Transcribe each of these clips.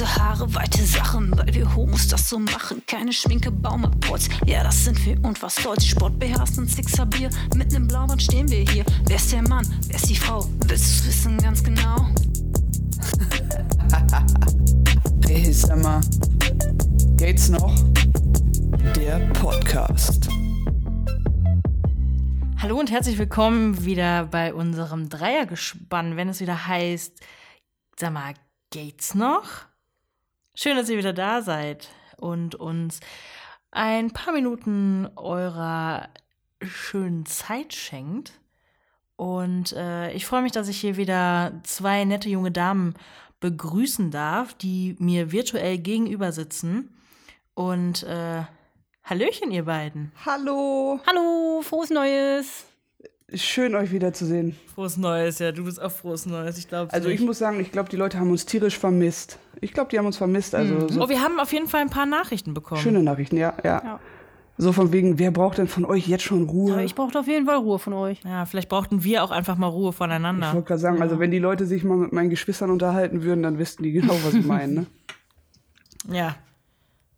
Kurze Haare, weite Sachen, weil wir Homos das so machen. Keine Schminke, Baumapolz, ja, das sind wir und was soll's. Sport beherrscht und Sixer Bier, mitten im Blaubad stehen wir hier. Wer ist der Mann, wer ist die Frau? Willst du's wissen ganz genau? Hey, sag mal, geht's noch? Der Podcast. Hallo und herzlich willkommen wieder bei unserem Dreiergespann, wenn es wieder heißt, sag mal, geht's noch? Schön, dass ihr wieder da seid und uns ein paar Minuten eurer schönen Zeit schenkt. Und äh, ich freue mich, dass ich hier wieder zwei nette junge Damen begrüßen darf, die mir virtuell gegenüber sitzen. Und äh, Hallöchen, ihr beiden. Hallo, Hallo, frohes Neues. Schön euch wiederzusehen. Frohes Neues, ja, du bist auch frohes Neues, ich glaube. Also ich muss sagen, ich glaube, die Leute haben uns tierisch vermisst. Ich glaube, die haben uns vermisst. Also so Oh, wir haben auf jeden Fall ein paar Nachrichten bekommen. schöne Nachrichten, ja, ja, Ja. So von wegen, wer braucht denn von euch jetzt schon Ruhe? Ja, ich brauche auf jeden Fall Ruhe von euch. Ja, vielleicht brauchten wir auch einfach mal Ruhe Ich voneinander. wollte gerade sagen, also wenn die Leute sich mal mit meinen Geschwistern unterhalten würden, dann wüssten die genau, was ich meine. Ne? Ja,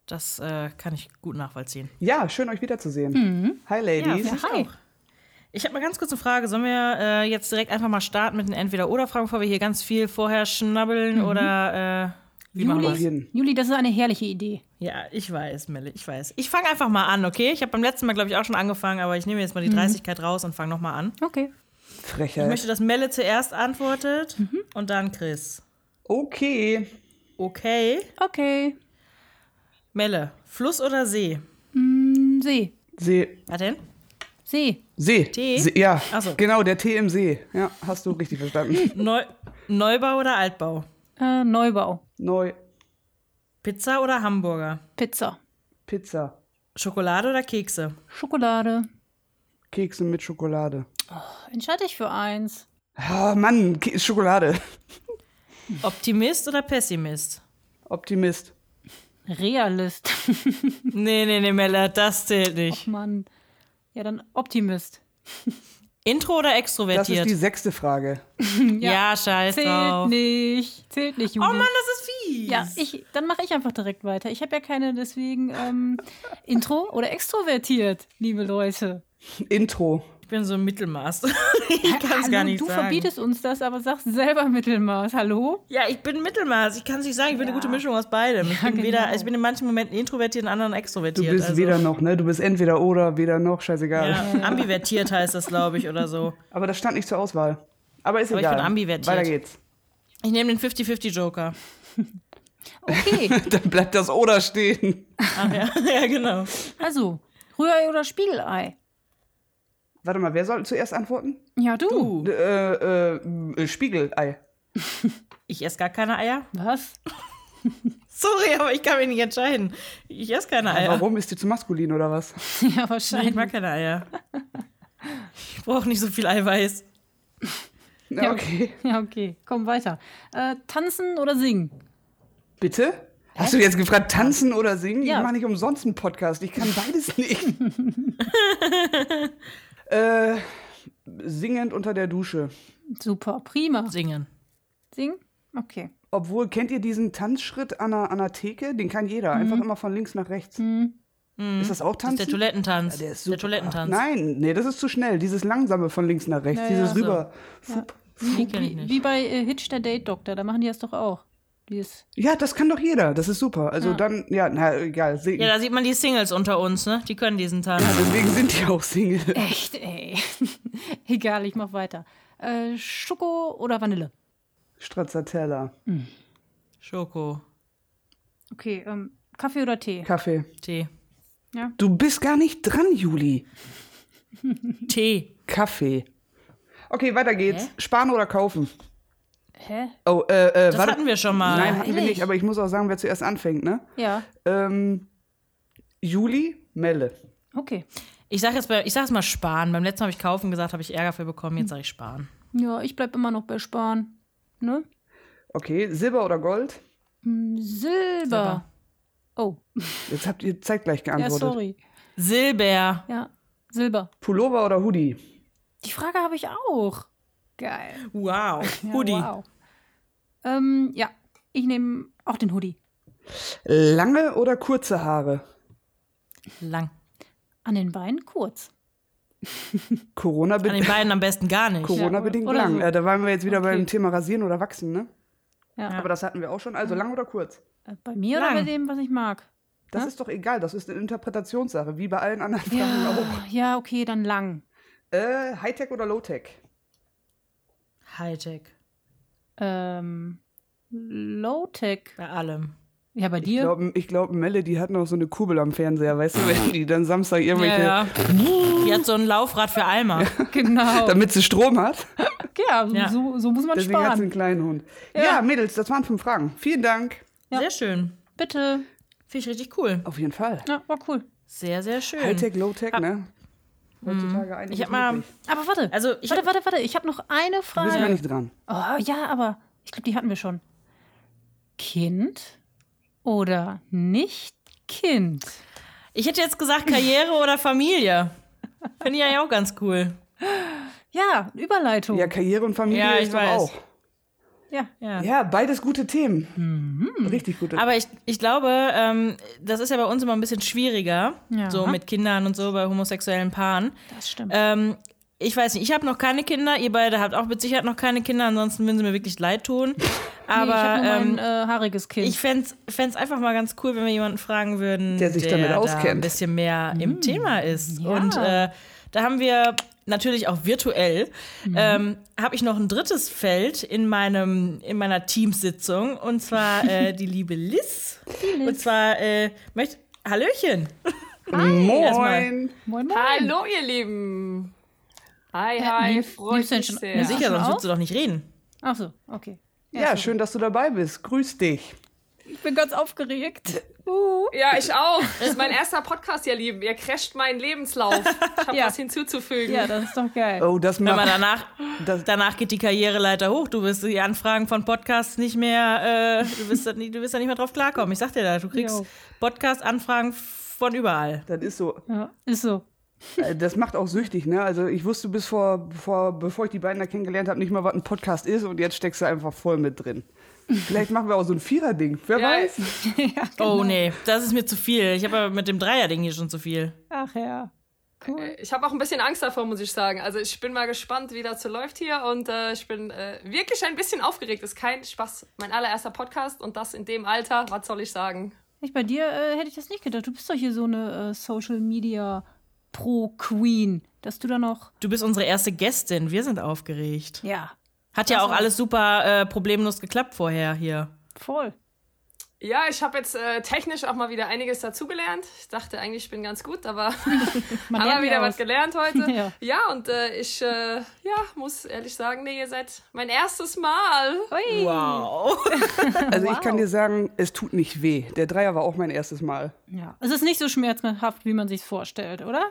das äh, kann ich gut nachvollziehen. Ja, schön euch wiederzusehen. Hi Ladies. Ja, Hi. Auch. Ich habe mal ganz kurz eine Frage. Sollen wir äh, jetzt direkt einfach mal starten mit den Entweder-Oder-Fragen, bevor wir hier ganz viel vorher schnabbeln oder äh, wie machen das? jeden. Juli, das ist eine herrliche Idee. Ja, ich weiß, Melle, ich weiß. Ich fange einfach mal an, okay? Ich habe beim letzten Mal, glaube ich, auch schon angefangen, aber ich nehme jetzt mal die Dreistigkeit raus und fange nochmal an. Okay. Ich Frechheit. möchte, dass Melle zuerst antwortet und dann Chris. Okay. Okay. Okay. Melle, Fluss oder See? Hm, See. See. Was denn? See. See. Tee? See. Ja, so. genau, der Tee im See. Ja, hast du richtig verstanden. Neu Neubau oder Altbau? Äh, Neubau. Neu. Pizza oder Hamburger? Pizza. Pizza. Schokolade oder Kekse? Schokolade. Kekse mit Schokolade. Entscheide ich für eins. Ah, Mann, Ke Schokolade. Optimist oder Pessimist? Optimist. Realist. Nee, nee, nee, Melle, das zählt nicht. Mann. Ja, dann Optimist. Intro oder Das ist extrovertiert? die sechste Frage. ja, scheiß Zählt drauf. nicht. Zählt nicht, Juli. Oh Mann, das ist fies. Ja, ich, dann mache ich einfach direkt weiter. Ich habe ja keine, deswegen ähm, Intro oder extrovertiert, liebe Leute. Intro. Ich bin so ein Mittelmaß. ich kann es gar nicht du sagen. verbietest uns das, aber sagst selber Mittelmaß. Hallo? Ja, ich bin Mittelmaß. Ich kann es nicht sagen. Ich bin eine Ja. gute Mischung aus beidem. Ich bin, genau. weder, also ich bin in manchen Momenten introvertiert, in anderen Du extrovertiert. bist also, weder noch, ne? Du bist entweder oder, weder noch, scheißegal. Ja, ambivertiert heißt das, glaube ich, oder so. Aber das stand nicht zur Auswahl. Aber ist Aber ich egal. bin ambivertiert. Weiter geht's. Ich nehme den 50-50-Joker. Okay, Dann bleibt das oder stehen. Ach ja, ja, genau. also Rührei oder Spiegelei? Warte mal, wer soll zuerst antworten? Ja, du. Du, Äh, äh, Spiegelei. ich esse gar keine Eier. Was? Sorry, aber ich kann mich nicht entscheiden. Ich esse keine Eier. Warum? Ist die zu maskulin oder was? Ja, Nein, ich wahrscheinlich. mag keine Eier. Ich brauche nicht so viel Eiweiß. Ja, okay. Ja, okay. Komm weiter. Äh, tanzen oder singen? Bitte? Hast du jetzt gefragt, tanzen oder singen? Ja. Ich mache nicht umsonst einen Podcast. Ich kann beides nicht. Äh, singend unter der Dusche. Super, prima. Singen. Singen? Okay. Obwohl, kennt ihr diesen Tanzschritt an der, an der Theke? Den kann jeder. Einfach immer von links nach rechts. Ist das auch Das Tanzen? ist der Toilettentanz. Der ist der. Toilettentanz. Nein, nee, das ist zu schnell. Dieses langsame von links nach rechts. Ja, Dieses ja. rüber. Die kenn ich Wie, nicht. wie bei äh, Hitch der Date Doktor, da machen die das doch auch. Dieses, Ja, das kann doch jeder. Das ist super. Also Ja. dann, ja, na egal. Singen. Ja, da sieht man die Singles unter uns, ne? Die können diesen Tanz. Deswegen sind die auch Single. echt, ey. Egal, ich mach weiter. Äh, Schoko oder Vanille? Stracciatella. Schoko, Okay, ähm, Kaffee oder Tee? Kaffee. Tee. Du bist gar nicht dran, Juli. Tee. Kaffee. Okay, weiter geht's. Hä? Sparen oder kaufen? Hä? Oh, äh, äh, Das warte. hatten wir schon mal. Nein, hatten wir Ehrlich? nicht, aber ich muss auch sagen, wer zuerst anfängt, ne? Ja, Ähm, Juli, Melle. okay. Ich sag jetzt bei, ich sag jetzt mal sparen. Beim letzten Mal habe ich kaufen gesagt, habe ich Ärger für bekommen. Jetzt sage ich sparen. Ja, ich bleib immer noch bei Sparen. Ne? Okay, Silber oder Gold? Silber. Silber. Oh, Jetzt habt ihr zeitgleich ja, geantwortet. sorry. Silber. Ja, Silber. Pullover oder Hoodie? Die Frage habe ich auch. Geil. Wow. Ja, Hoodie. Wow. Ähm, ja, Ich nehme auch den Hoodie. Lange oder kurze Haare? Lang. An den Beinen kurz. Corona An den beiden am besten gar nicht. Corona-bedingt oder lang. so. Äh, da waren wir jetzt wieder Okay. beim Thema Rasieren oder Wachsen, ne? Ja. Aber das hatten wir auch schon. Also lang oder kurz? Äh, Bei mir Lang. oder bei dem, was ich mag? Das Ja? ist doch egal. Das ist eine Interpretationssache, wie bei allen anderen Fragen auch. Ja, ja, okay, dann lang. Äh, Hightech oder Lowtech? Hightech. Ähm, Low-Tech. Bei allem. Ja, bei Ich dir? glaube, ich glaub, Melle, die hat noch so eine Kurbel am Fernseher, weißt du, wenn die dann Samstag irgendwelche, Ja, ja. Die hat so ein Laufrad für Eimer. genau. damit sie Strom hat. ja, so, Ja. So, so muss man Deswegen hat sie sparen. einen kleinen Hund. Ja. Mädels, das waren fünf Fragen. Vielen Dank. Ja. Sehr schön. Bitte. Finde ich richtig cool. Auf jeden Fall. Ja, war cool. Sehr, sehr schön. Hightech, Lowtech, ne? Heutzutage einiges Ich hab mal- möglich. Aber warte. Also, ich warte, warte, warte. Ich habe noch eine Du bist gar Frage. nicht dran. Oh, ja, aber ich glaube, die hatten wir schon. Kind oder nicht Kind? Ich hätte jetzt gesagt Karriere oder Familie. Finde ich ja auch ganz cool. Ja, Überleitung. Ja, Karriere und Familie Ja, ich ist weiß. auch. Ja. Ja. Ja, beides gute Themen. Mhm. Richtig gute Aber ich, ich glaube, ähm, das ist ja bei uns immer ein bisschen schwieriger, Ja. so mit Kindern und so bei homosexuellen Paaren. Das stimmt. Ähm, ich weiß nicht, ich habe noch keine Kinder, ihr beide habt auch mit Sicherheit noch keine Kinder, ansonsten würden sie mir wirklich leid tun. Aber nee, ich ähm, mein äh, haariges Kind. ich fände es einfach mal ganz cool, wenn wir jemanden fragen würden, Der sich damit da ein auskennt. bisschen mehr im Thema ist. Ja. Und äh, da haben wir natürlich auch virtuell, ähm, habe ich noch ein drittes Feld in, meinem, in meiner Teamsitzung und zwar äh, die liebe Liz. Und zwar, äh, möchte, Hallöchen. Moin. moin, moin. Hallo, ihr Lieben. Hi, Ja, hi, lieb- freut mich schon- sehr. Ja, Ja. sicher, sonst würdest du doch nicht reden. Ach so, okay. Ja, schön, dass du dabei bist. Grüß dich. Ich bin ganz aufgeregt. Ja, ich auch. Das ist mein erster Podcast, ihr Lieben. Ihr crasht meinen Lebenslauf. Ich habe Ja. was hinzuzufügen. Ja, das ist doch geil. Oh, das macht. danach, Das, danach geht die Karriereleiter hoch. Du wirst die Anfragen von Podcasts nicht mehr, äh, du, wirst da nicht, du wirst da nicht mehr drauf klarkommen. Ich sag dir das, du kriegst. Podcast-Anfragen von überall. das ist so. Ja, ist so. Äh, Das macht auch süchtig, ne? Also ich wusste bis vor, vor bevor ich die beiden da kennengelernt habe, nicht mal, was ein Podcast ist und jetzt steckst du einfach voll mit drin. Vielleicht machen wir auch so ein Vierer-Ding. Wer Ja, weiß? Oh nee, das ist mir zu viel. Ich habe aber mit dem Dreier-Ding hier schon zu viel. Ach ja. Cool. Ich habe auch ein bisschen Angst davor, muss ich sagen. Also ich bin mal gespannt, wie das so läuft hier und äh, ich bin äh, wirklich ein bisschen aufgeregt. Ist kein Spaß. Mein allererster Podcast und das in dem Alter. Was soll ich sagen? Ich, bei dir äh, hätte ich das nicht gedacht. Du bist doch hier so eine äh, Social Media Pro Queen, dass du da noch. Du bist unsere erste Gästin. Wir sind aufgeregt. Ja, Hat ja auch alles super äh, problemlos geklappt vorher hier. voll. Ja, ich habe jetzt äh, technisch auch mal wieder einiges dazugelernt. Ich dachte eigentlich, ich bin ganz gut, aber Man haben wir wieder ja was aus. gelernt heute. Ja. ja. und äh, ich äh, ja, muss ehrlich sagen, nee, ihr seid mein erstes Mal. Ui. Wow. Also ich Wow. kann dir sagen, es tut nicht weh. Der Dreier war auch mein erstes Mal. Ja. Es ist nicht so schmerzhaft, wie man sich vorstellt, oder?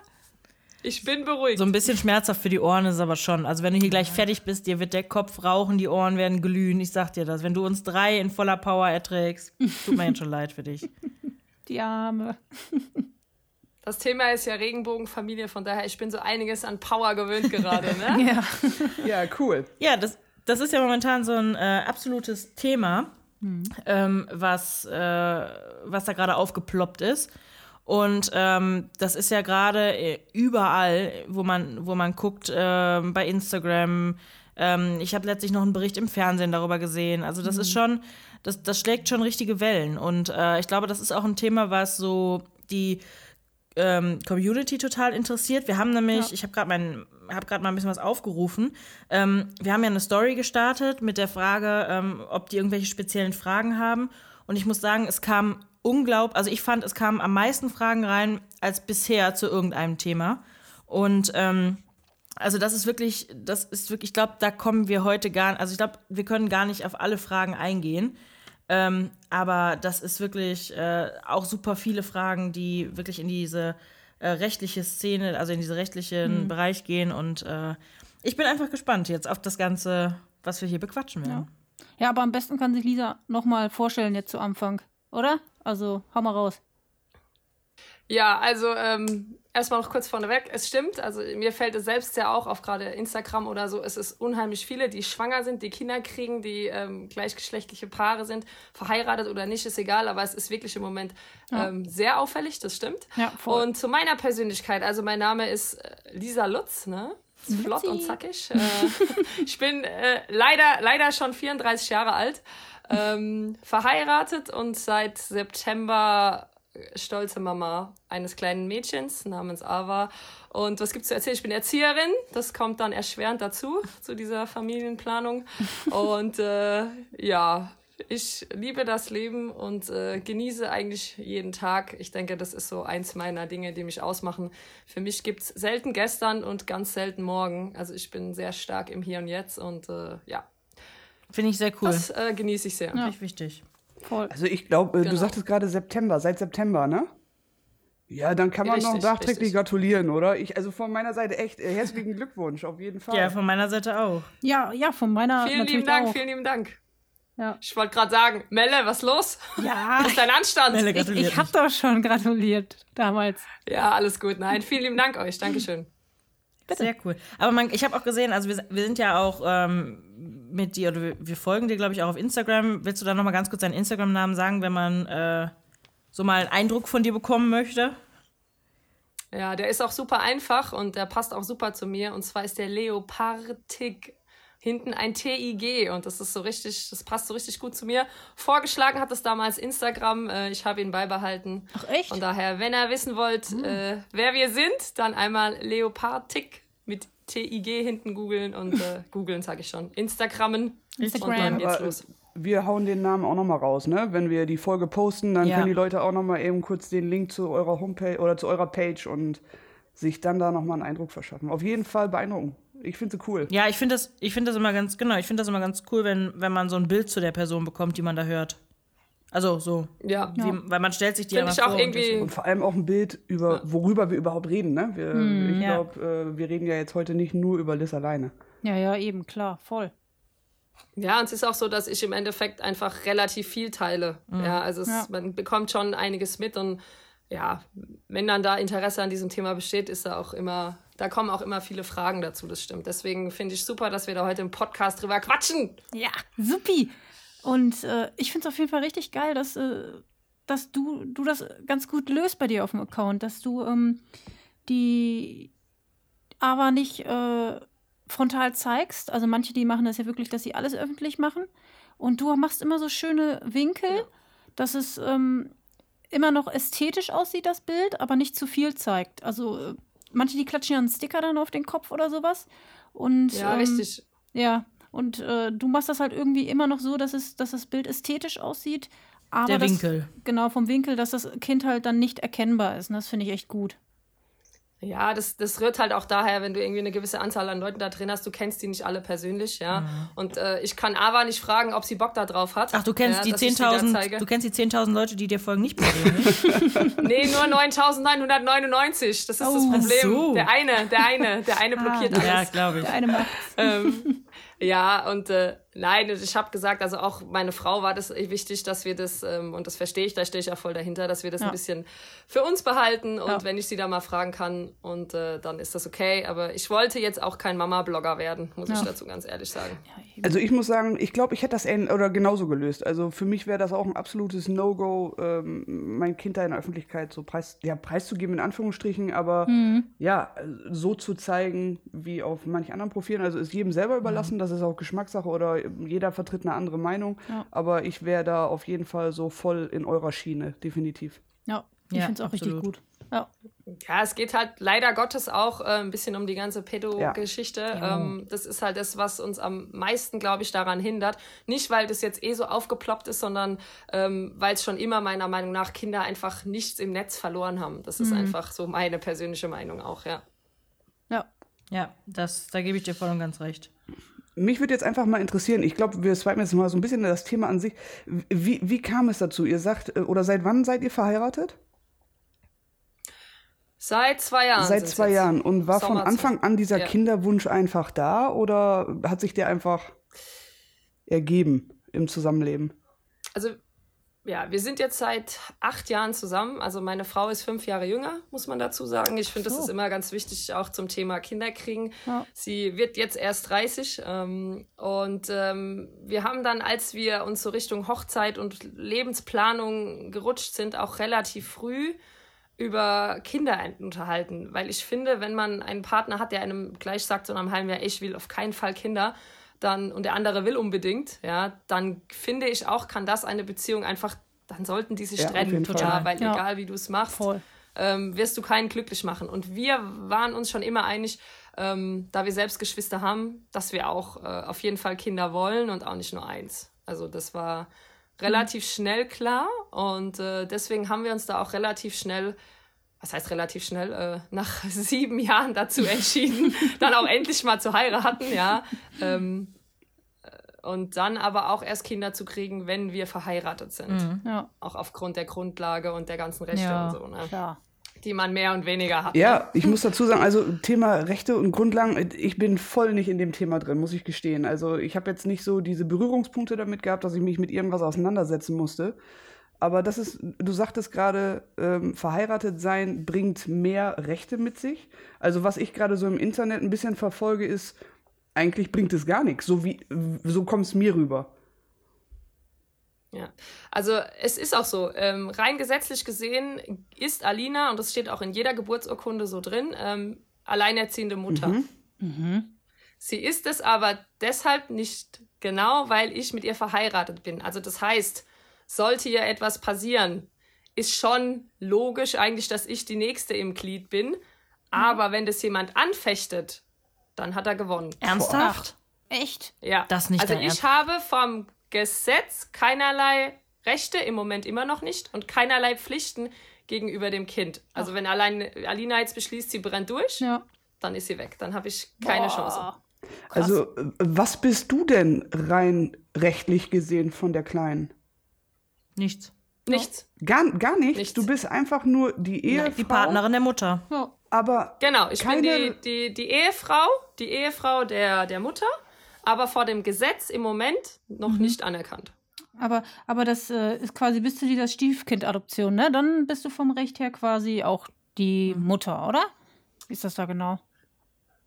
Ich bin beruhigt. So ein bisschen schmerzhaft für die Ohren ist es aber schon. Also wenn du hier gleich fertig bist, dir wird der Kopf rauchen, die Ohren werden glühen. Ich sag dir das. Wenn du uns drei in voller Power erträgst, tut mir jetzt schon leid für dich. Die Arme. Das Thema ist ja Regenbogenfamilie, von daher ich bin so einiges an Power gewöhnt gerade. Ne? Ja. Ja, cool. Ja, das, das ist ja momentan so ein äh, absolutes Thema, ähm, was, äh, was da gerade aufgeploppt ist. Und ähm, das ist ja gerade äh, überall, wo man, wo man guckt, ähm, bei Instagram. Ähm, ich habe letztlich noch einen Bericht im Fernsehen darüber gesehen. Also das ist schon, das, das schlägt schon richtige Wellen. Und äh, ich glaube, das ist auch ein Thema, was so die ähm, Community total interessiert. Wir haben nämlich, ich habe gerade mein, habe gerade mal ein bisschen was aufgerufen. Ähm, wir haben ja eine Story gestartet mit der Frage, ähm, ob die irgendwelche speziellen Fragen haben. Und ich muss sagen, es kam unglaublich, also ich fand, es kamen am meisten Fragen rein als bisher zu irgendeinem Thema. Und ähm, also das ist wirklich, das ist wirklich, ich glaube, da kommen wir heute gar, also ich glaube, wir können gar nicht auf alle Fragen eingehen. Ähm, aber das ist wirklich äh, auch super viele Fragen, die wirklich in diese äh, rechtliche Szene, also in diesen rechtlichen Bereich gehen. Und äh, ich bin einfach gespannt jetzt auf das Ganze, was wir hier bequatschen werden. Ja, aber am besten kann sich Lisa nochmal vorstellen jetzt zu Anfang, oder? Also, hau mal raus. Ja, also ähm, erstmal noch kurz vorneweg, es stimmt, also mir fällt es selbst ja auch auf gerade Instagram oder so, es ist unheimlich viele, die schwanger sind, die Kinder kriegen, die ähm, gleichgeschlechtliche Paare sind, verheiratet oder nicht, ist egal, aber es ist wirklich im Moment ähm, sehr auffällig, das stimmt. Ja, voll. Und zu meiner Persönlichkeit, also mein Name ist äh, Lisa Lutz, ne? Ist Flott und zackig. Äh, ich bin äh, leider, leider schon 34 Jahre alt, ähm, verheiratet und seit September stolze Mama eines kleinen Mädchens namens Ava. Und was gibt's zu erzählen? Ich bin Erzieherin. Das kommt dann erschwerend dazu, zu dieser Familienplanung. Und äh, ja, ich liebe das Leben und äh, genieße eigentlich jeden Tag. Ich denke, das ist so eins meiner Dinge, die mich ausmachen. Für mich gibt's selten gestern und ganz selten morgen. Also ich bin sehr stark im Hier und Jetzt und äh, ja, Finde ich sehr cool. das äh, genieße ich sehr. Finde ich wichtig. Voll. Also ich glaube, Genau. du sagtest gerade September, seit September, ne? Ja, dann kann man noch Richtig, nachträglich richtig. gratulieren, oder? Ich, also von meiner Seite echt äh, herzlichen Glückwunsch, auf jeden Fall. Ja, von meiner Seite auch. Ja, ja, von meiner Vielen natürlich lieben Dank, auch. vielen lieben Dank. Ja. Ich wollte gerade sagen, Melle, was los? Ja, Was ist dein Anstand? Melle ich, gratuliert. ich hab doch schon gratuliert damals. Ja, alles gut. Nein, vielen lieben Dank euch. Dankeschön. Sehr cool. Aber man, ich habe auch gesehen, also wir, wir sind ja auch ähm, mit dir, oder wir, wir folgen dir, glaube ich, auch auf Instagram. Willst du da nochmal ganz kurz deinen Instagram-Namen sagen, wenn man äh, so mal einen Eindruck von dir bekommen möchte? Ja, der ist auch super einfach und der passt auch super zu mir. Und zwar ist der Leopardig. Hinten ein TIG und das ist so richtig, das passt so richtig gut zu mir. Vorgeschlagen hat es damals Instagram, äh, ich habe ihn beibehalten. Ach echt? Von daher, wenn ihr wissen wollt, äh, wer wir sind, dann einmal Leopardig mit TIG hinten googeln und äh, googeln, sage ich schon. Instagrammen. Instagram. Und dann geht's los. Wir hauen den Namen auch nochmal raus, ne? Wenn wir die Folge posten, dann Ja. können die Leute auch nochmal eben kurz den Link zu eurer Homepage oder zu eurer Page und sich dann da nochmal einen Eindruck verschaffen. Auf jeden Fall beeindruckend. Ich finde sie cool. Ja, ich finde das, ich finde das immer ganz, genau, ich finde das immer ganz cool, wenn, wenn man so ein Bild zu der Person bekommt, die man da hört. Also so, Ja, wie, weil man stellt sich die Finde immer ich auch vor. und irgendwie- ist Und vor allem auch ein Bild über, worüber wir überhaupt reden, ne? Wir, ich Ja. glaube, äh, wir reden ja jetzt heute nicht nur über Liz alleine. Ja, ja, eben, klar, voll. Ja, und es ist auch so, dass ich im Endeffekt einfach relativ viel teile. Ja, also es, Ja. man bekommt schon einiges mit und ja, wenn dann da Interesse an diesem Thema besteht, ist da auch immer, da kommen auch immer viele Fragen dazu, das stimmt. Deswegen finde ich super, dass wir da heute im Podcast drüber quatschen. Ja, supi. Und äh, ich finde es auf jeden Fall richtig geil, dass, äh, dass du, du das ganz gut löst bei dir auf dem Account, dass du ähm, die aber nicht äh, frontal zeigst. Also manche, die machen das ja wirklich, dass sie alles öffentlich machen. Und du machst immer so schöne Winkel, dass es ähm, immer noch ästhetisch aussieht, das Bild, aber nicht zu viel zeigt. Also äh, manche, die klatschen ja einen Sticker dann auf den Kopf oder sowas. Und, Ja, ähm, richtig. ja, und äh, du machst das halt irgendwie immer noch so, dass, es, dass das Bild ästhetisch aussieht. Aber Der das, Winkel. Genau, vom Winkel, dass das Kind halt dann nicht erkennbar ist. Und das finde ich echt gut. Ja, das, das rührt halt auch daher, wenn du irgendwie eine gewisse Anzahl an Leuten da drin hast, du kennst die nicht alle persönlich, ja. Und äh, ich kann Ava nicht fragen, ob sie Bock da drauf hat. Ach, du kennst ja, die dass ich da 10.000, zeige. du kennst die 10.000 Leute, die dir folgen, nicht persönlich. Nee, nur 9999. Das ist Oh. das Problem. So. Der eine, der eine, der eine blockiert alles. ja, glaube ich. Der eine macht. ähm, ja, und äh, nein, ich habe gesagt, also auch meine Frau war das wichtig, dass wir das, ähm, und das verstehe ich, da stehe ich auch voll dahinter, dass wir das Ja. ein bisschen für uns behalten und Ja. wenn ich sie da mal fragen kann und äh, dann ist das okay. Aber ich wollte jetzt auch kein Mama-Blogger werden, muss ich Ja. dazu ganz ehrlich sagen. Also ich muss sagen, ich glaube, ich hätte das ähn- oder genauso gelöst. Also für mich wäre das auch ein absolutes No-Go, ähm, mein Kind da in der Öffentlichkeit so preis, ja, preiszugeben, in Anführungsstrichen, aber ja, so zu zeigen wie auf manch anderen Profilen. Also ist jedem selber überlassen, das ist auch Geschmackssache oder jeder vertritt eine andere Meinung. Ja. Aber ich wäre da auf jeden Fall so voll in eurer Schiene, definitiv. Ja, ich Ja, finde es auch richtig absolut. gut. Ja. Ja, es geht halt leider Gottes auch äh, ein bisschen um die ganze Pedo-Geschichte. Ähm, das ist halt das, was uns am meisten, glaube ich, daran hindert. Nicht, weil das jetzt eh so aufgeploppt ist, sondern ähm, weil es schon immer meiner Meinung nach Kinder einfach nichts im Netz verloren haben. Das ist einfach so meine persönliche Meinung auch, ja. Ja. Ja, das, da gebe ich dir voll und ganz recht. Mich würde jetzt einfach mal interessieren, ich glaube, wir swipen jetzt mal so ein bisschen das Thema an sich. Wie, wie kam es dazu? Ihr sagt, äh, oder seit wann seid ihr verheiratet? Seit zwei Jahren. Seit zwei. Jahren. Und war von Sommer Anfang an dieser Ja. Kinderwunsch einfach da oder hat sich der einfach ergeben im Zusammenleben? Also ja, wir sind jetzt seit acht Jahren zusammen. Also meine Frau ist fünf Jahre jünger, muss man dazu sagen. Ich finde, das ist immer ganz wichtig, auch zum Thema Kinderkriegen. Ja. Sie wird jetzt erst 30. Ähm, und ähm, wir haben dann, als wir uns so Richtung Hochzeit und Lebensplanung gerutscht sind, auch relativ früh über Kinder unterhalten. Weil ich finde, wenn man einen Partner hat, der einem gleich sagt, so nach einem halben Jahr, ich will auf keinen Fall Kinder, dann und der andere will unbedingt, ja, dann finde ich auch, kann das eine Beziehung einfach, dann sollten die sich ja, trennen, total, weil ja. egal wie du es machst, ähm, wirst du keinen glücklich machen. Und wir waren uns schon immer einig, ähm, da wir selbst Geschwister haben, dass wir auch äh, auf jeden Fall Kinder wollen und auch nicht nur eins. Also das war relativ mhm. schnell klar und äh, deswegen haben wir uns da auch relativ schnell was heißt relativ schnell, äh, nach sieben Jahren dazu entschieden, dann auch endlich mal zu heiraten, ja. Ähm, äh, und dann aber auch erst Kinder zu kriegen, wenn wir verheiratet sind. Mhm. Ja. Auch aufgrund der Grundlage und der ganzen Rechte ja, und so, ne? Klar. Die man mehr und weniger hat. Ja, ich muss dazu sagen, also Thema Rechte und Grundlagen, ich bin voll nicht in dem Thema drin, muss ich gestehen. Also ich habe jetzt nicht so diese Berührungspunkte damit gehabt, dass ich mich mit irgendwas auseinandersetzen musste. Aber das ist, du sagtest gerade, ähm, verheiratet sein bringt mehr Rechte mit sich. Also was ich gerade so im Internet ein bisschen verfolge, ist, eigentlich bringt es gar nichts. So, so kommt es mir rüber. Ja, also es ist auch so, ähm, rein gesetzlich gesehen ist Alina, und das steht auch in jeder Geburtsurkunde so drin, ähm, alleinerziehende Mutter. Mhm. Mhm. Sie ist es aber deshalb nicht genau, weil ich mit ihr verheiratet bin. Also das heißt, sollte ja etwas passieren, ist schon logisch eigentlich, dass ich die Nächste im Glied bin. Aber wenn das jemand anfechtet, dann hat er gewonnen. Ernsthaft? Boah. Echt? Ja. Das nicht also ich Ernst. habe vom Gesetz keinerlei Rechte, im Moment immer noch nicht, und keinerlei Pflichten gegenüber dem Kind. Also wenn allein Alina jetzt beschließt, sie brennt durch, ja. dann ist sie weg. Dann habe ich keine Boah. Chance. Krass. Also was bist du denn rein rechtlich gesehen von der Kleinen? Nichts. Nichts. Gar, gar nichts? nichts. Du bist einfach nur die Ehefrau. Nein, die Partnerin der Mutter. Ja. Aber. Genau, ich keine... bin die, die, die Ehefrau, die Ehefrau der, der Mutter, aber vor dem Gesetz im Moment noch mhm. nicht anerkannt. Aber, aber das äh, ist quasi bis zu dieser Stiefkindadoption, ne? Dann bist du vom Recht her quasi auch die mhm. Mutter, oder? Wie ist das da genau?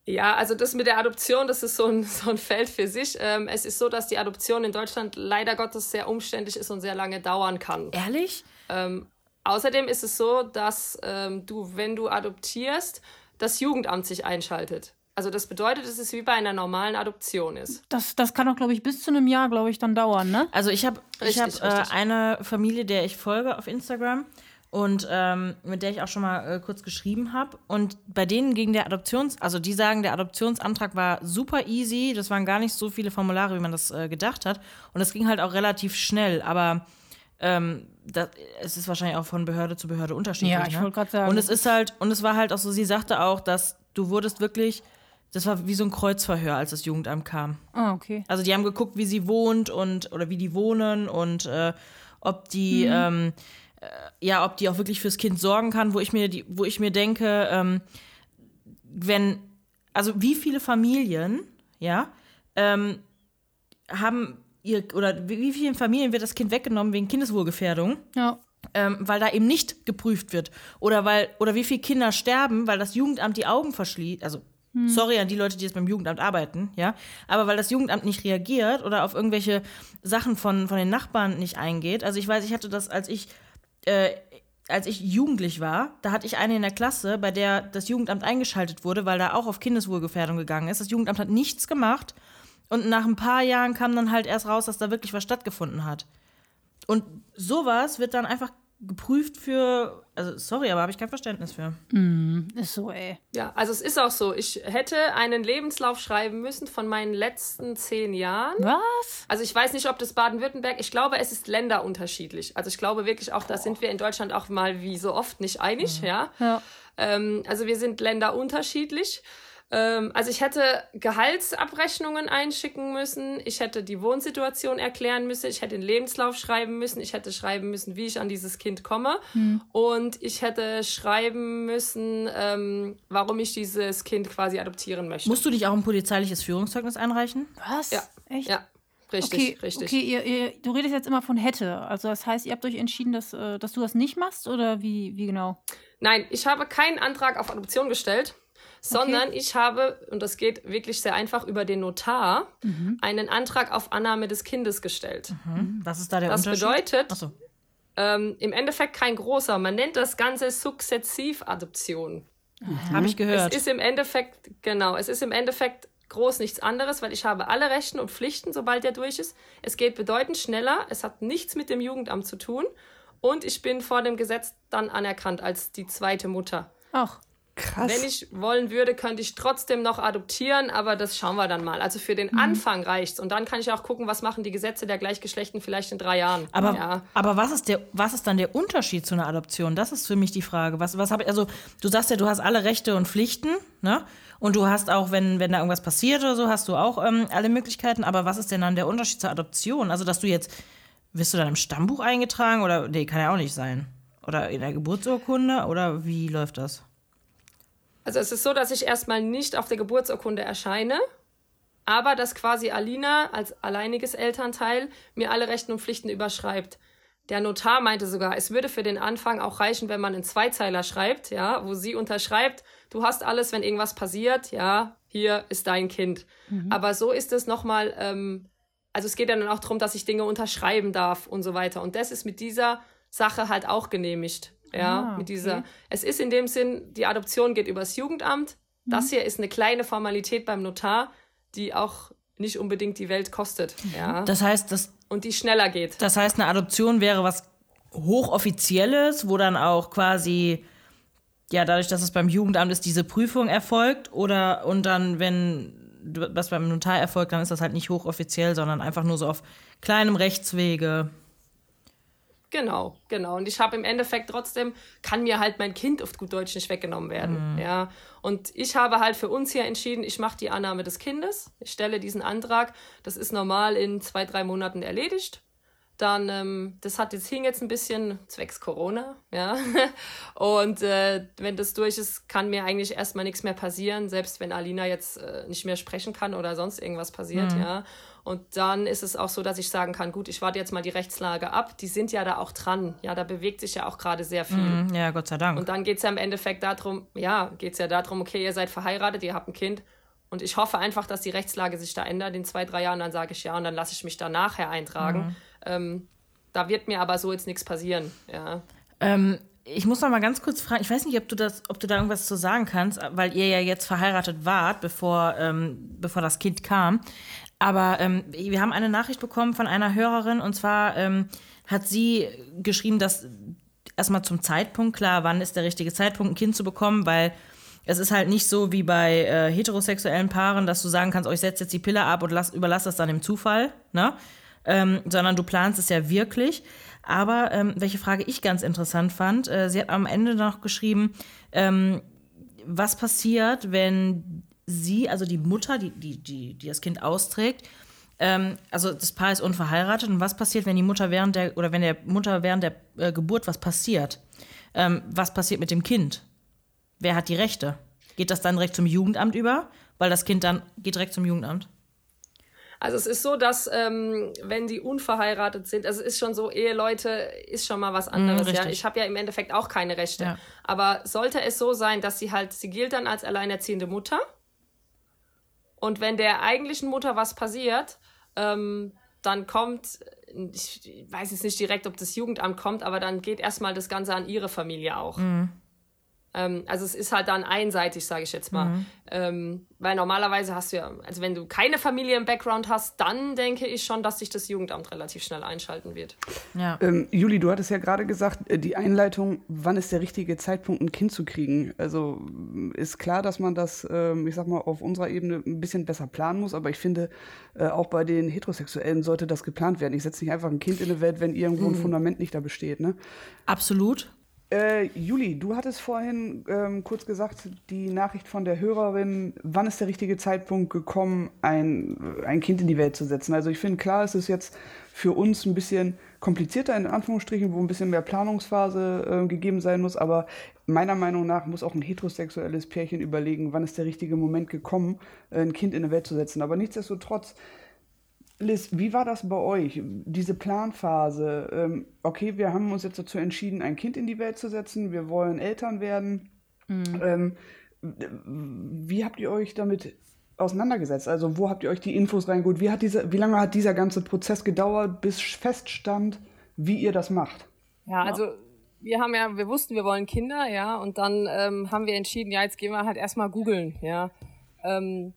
Ja, also das mit der Adoption, das ist so ein, so ein Feld für sich. Ähm, es ist so, dass die Adoption in Deutschland leider Gottes sehr umständlich ist und sehr lange dauern kann. Ehrlich? Ähm, außerdem ist es so, dass ähm, du, wenn du adoptierst, das Jugendamt sich einschaltet. Also das bedeutet, dass es wie bei einer normalen Adoption ist. Das, das kann auch, glaube ich, bis zu einem Jahr, glaube ich, dann dauern, ne? Also ich habe ich hab, äh, eine Familie, der ich folge auf Instagram und ähm, mit der ich auch schon mal äh, kurz geschrieben habe. Und bei denen ging der Adoptions-, also die sagen, der Adoptionsantrag war super easy. Das waren gar nicht so viele Formulare, wie man das äh, gedacht hat. Und es ging halt auch relativ schnell. Aber ähm, das, es ist wahrscheinlich auch von Behörde zu Behörde unterschiedlich. Ja, ich ne? wollte gerade sagen. Und es ist halt, und es war halt auch so, sie sagte auch, dass du wurdest wirklich, das war wie so ein Kreuzverhör, als das Jugendamt kam. Ah, okay. Also die haben geguckt, wie sie wohnt und oder wie die wohnen und äh, ob die mhm. ähm, äh, ja, ob die auch wirklich fürs Kind sorgen kann, wo ich mir, die, wo ich mir denke, ähm, wenn, also wie viele Familien, ja, ähm, haben ihr, oder wie vielen Familien wird das Kind weggenommen wegen Kindeswohlgefährdung? Ja. Ähm, weil da eben nicht geprüft wird. Oder weil, oder wie viele Kinder sterben, weil das Jugendamt die Augen verschließt, also hm. Sorry an die Leute, die jetzt beim Jugendamt arbeiten, ja. Aber weil das Jugendamt nicht reagiert oder auf irgendwelche Sachen von, von den Nachbarn nicht eingeht. Also ich weiß, ich hatte das, als ich äh, als ich jugendlich war, da hatte ich eine in der Klasse, bei der das Jugendamt eingeschaltet wurde, weil da auch auf Kindeswohlgefährdung gegangen ist. Das Jugendamt hat nichts gemacht und nach ein paar Jahren kam dann halt erst raus, dass da wirklich was stattgefunden hat. Und sowas wird dann einfach geprüft für, also sorry, aber habe ich kein Verständnis für. Mm, ist so, ey. Ja, also es ist auch so. Ich hätte einen Lebenslauf schreiben müssen von meinen letzten zehn Jahren. Was? Also ich weiß nicht, ob das Baden-Württemberg, ich glaube, es ist länderunterschiedlich. Also ich glaube wirklich auch, da sind wir in Deutschland auch mal wie so oft nicht einig, mhm. ja. ja. Ähm, also wir sind länderunterschiedlich. Ähm, also ich hätte Gehaltsabrechnungen einschicken müssen, ich hätte die Wohnsituation erklären müssen, ich hätte den Lebenslauf schreiben müssen, ich hätte schreiben müssen, wie ich an dieses Kind komme hm. und ich hätte schreiben müssen, ähm, warum ich dieses Kind quasi adoptieren möchte. Musst du dich auch ein polizeiliches Führungszeugnis einreichen? Was? Ja. Echt? Ja. Richtig, okay, richtig. Okay, ihr, ihr, du redest jetzt immer von hätte. Also das heißt, ihr habt euch entschieden, dass, äh, dass du das nicht machst oder wie, wie genau? Nein, ich habe keinen Antrag auf Adoption gestellt, sondern okay. ich habe, und das geht wirklich sehr einfach über den Notar, mhm. einen Antrag auf Annahme des Kindes gestellt. Mhm. Was ist da der das Unterschied? Das bedeutet, so. ähm, im Endeffekt kein großer, man nennt das Ganze Sukzessivadoption. Mhm. Habe ich gehört. Es ist im Endeffekt, genau, es ist im Endeffekt groß nichts anderes, weil ich habe alle Rechten und Pflichten, sobald der durch ist. Es geht bedeutend schneller, es hat nichts mit dem Jugendamt zu tun und ich bin vor dem Gesetz dann anerkannt als die zweite Mutter. Ach. Krass. Wenn ich wollen würde, könnte ich trotzdem noch adoptieren, aber das schauen wir dann mal. Also für den mhm. Anfang reicht's. Und dann kann ich auch gucken, was machen die Gesetze der Gleichgeschlechten vielleicht in drei Jahren. Aber, ja. aber was, ist der, was ist dann der Unterschied zu einer Adoption? Das ist für mich die Frage. Was, was ich, also du sagst ja, du hast alle Rechte und Pflichten, ne? Und du hast auch, wenn, wenn da irgendwas passiert oder so, hast du auch ähm, alle Möglichkeiten. Aber was ist denn dann der Unterschied zur Adoption? Also, dass du jetzt, wirst du dann im Stammbuch eingetragen oder, nee, kann ja auch nicht sein. Oder in der Geburtsurkunde oder wie läuft das? Also es ist so, dass ich erstmal nicht auf der Geburtsurkunde erscheine, aber dass quasi Alina als alleiniges Elternteil mir alle Rechten und Pflichten überschreibt. Der Notar meinte sogar, es würde für den Anfang auch reichen, wenn man einen Zweizeiler schreibt, ja, wo sie unterschreibt, du hast alles, wenn irgendwas passiert, ja, hier ist dein Kind. Mhm. Aber so ist es nochmal, ähm, also es geht ja dann auch darum, dass ich Dinge unterschreiben darf und so weiter. Und das ist mit dieser Sache halt auch genehmigt. Ja, ah, okay. mit dieser. Es ist in dem Sinn, die Adoption geht übers Jugendamt. Mhm. Das hier ist eine kleine Formalität beim Notar, die auch nicht unbedingt die Welt kostet. Mhm. Ja. Das heißt, das. Und die schneller geht. Das heißt, eine Adoption wäre was Hochoffizielles, wo dann auch quasi, ja, dadurch, dass es beim Jugendamt ist, diese Prüfung erfolgt. Oder und dann, wenn was beim Notar erfolgt, dann ist das halt nicht hochoffiziell, sondern einfach nur so auf kleinem Rechtswege. Genau, genau. Und ich habe im Endeffekt trotzdem, kann mir halt mein Kind auf gut Deutsch nicht weggenommen werden. Mhm. Ja. Und ich habe halt für uns hier entschieden, ich mache die Annahme des Kindes. Ich stelle diesen Antrag. Das ist normal in zwei, drei Monaten erledigt. Dann, ähm, das hat jetzt hing jetzt ein bisschen zwecks Corona, ja. Und äh, wenn das durch ist, kann mir eigentlich erstmal nichts mehr passieren, selbst wenn Alina jetzt äh, nicht mehr sprechen kann oder sonst irgendwas passiert, mhm. ja. Und dann ist es auch so, dass ich sagen kann, gut, ich warte jetzt mal die Rechtslage ab. Die sind ja da auch dran. Ja, da bewegt sich ja auch gerade sehr viel. Mm, ja, Gott sei Dank. Und dann geht es ja im Endeffekt darum, ja, geht es ja darum, okay, ihr seid verheiratet, ihr habt ein Kind. Und ich hoffe einfach, dass die Rechtslage sich da ändert in zwei, drei Jahren. Dann sage ich ja und dann lasse ich mich da nachher eintragen. Mhm. Ähm, da wird mir aber so jetzt nichts passieren. Ja. Ähm, ich muss noch mal ganz kurz fragen, ich weiß nicht, ob du, das, ob du da irgendwas zu sagen kannst, weil ihr ja jetzt verheiratet wart, bevor, ähm, bevor das Kind kam. Aber ähm, wir haben eine Nachricht bekommen von einer Hörerin und zwar ähm, hat sie geschrieben, dass erstmal zum Zeitpunkt klar, wann ist der richtige Zeitpunkt, ein Kind zu bekommen, weil es ist halt nicht so wie bei äh, heterosexuellen Paaren, dass du sagen kannst, oh, ich setze jetzt die Pille ab und lass, überlass das dann dem Zufall, ne? Ähm, sondern du planst es ja wirklich. Aber ähm, welche Frage ich ganz interessant fand, äh, sie hat am Ende noch geschrieben, ähm, was passiert, wenn sie, also die Mutter, die, die, die, die das Kind austrägt, ähm, also das Paar ist unverheiratet und was passiert, wenn die Mutter während der oder wenn der Mutter während der äh, Geburt was passiert? Ähm, was passiert mit dem Kind? Wer hat die Rechte? Geht das dann direkt zum Jugendamt über? Weil das Kind dann geht direkt zum Jugendamt? Also es ist so, dass ähm, wenn die unverheiratet sind, also es ist schon so, Eheleute ist schon mal was mhm, anderes. Mm, ja, ich habe ja im Endeffekt auch keine Rechte. Ja. Aber sollte es so sein, dass sie halt, sie gilt dann als alleinerziehende Mutter und wenn der eigentlichen Mutter was passiert, ähm, dann kommt, ich weiß jetzt nicht direkt, ob das Jugendamt kommt, aber dann geht erstmal das Ganze an ihre Familie auch. Mhm. Ähm, also es ist halt dann einseitig, sage ich jetzt mal. Mhm. Ähm, weil normalerweise hast du ja, also wenn du keine Familie im Background hast, dann denke ich schon, dass sich das Jugendamt relativ schnell einschalten wird. Ja. Ähm, Juli, du hattest ja gerade gesagt, äh, die Einleitung, wann ist der richtige Zeitpunkt, ein Kind zu kriegen? Also ist klar, dass man das, ähm, ich sag mal, auf unserer Ebene ein bisschen besser planen muss, aber ich finde, äh, auch bei den Heterosexuellen sollte das geplant werden. Ich setze nicht einfach ein Kind in die Welt, wenn irgendwo ein mhm. Fundament nicht da besteht. Ne? Absolut. Äh, Juli, du hattest vorhin ähm, kurz gesagt, die Nachricht von der Hörerin, wann ist der richtige Zeitpunkt gekommen, ein, ein Kind in die Welt zu setzen? Also ich finde, klar, es ist jetzt für uns ein bisschen komplizierter, in Anführungsstrichen, wo ein bisschen mehr Planungsphase äh, gegeben sein muss, aber meiner Meinung nach muss auch ein heterosexuelles Pärchen überlegen, wann ist der richtige Moment gekommen, ein Kind in die Welt zu setzen. Aber nichtsdestotrotz, Liz, wie war das bei euch? Diese Planphase. Ähm, okay, wir haben uns jetzt dazu entschieden, ein Kind in die Welt zu setzen. Wir wollen Eltern werden. Mhm. Ähm, wie habt ihr euch damit auseinandergesetzt? Also, wo habt ihr euch die Infos reingeholt? Wie, hat diese, wie lange hat dieser ganze Prozess gedauert, bis feststand, wie ihr das macht? Ja, also wir haben ja, wir wussten, wir wollen Kinder, ja, und dann ähm, haben wir entschieden, ja, jetzt gehen wir halt erstmal googeln, ja. Ähm,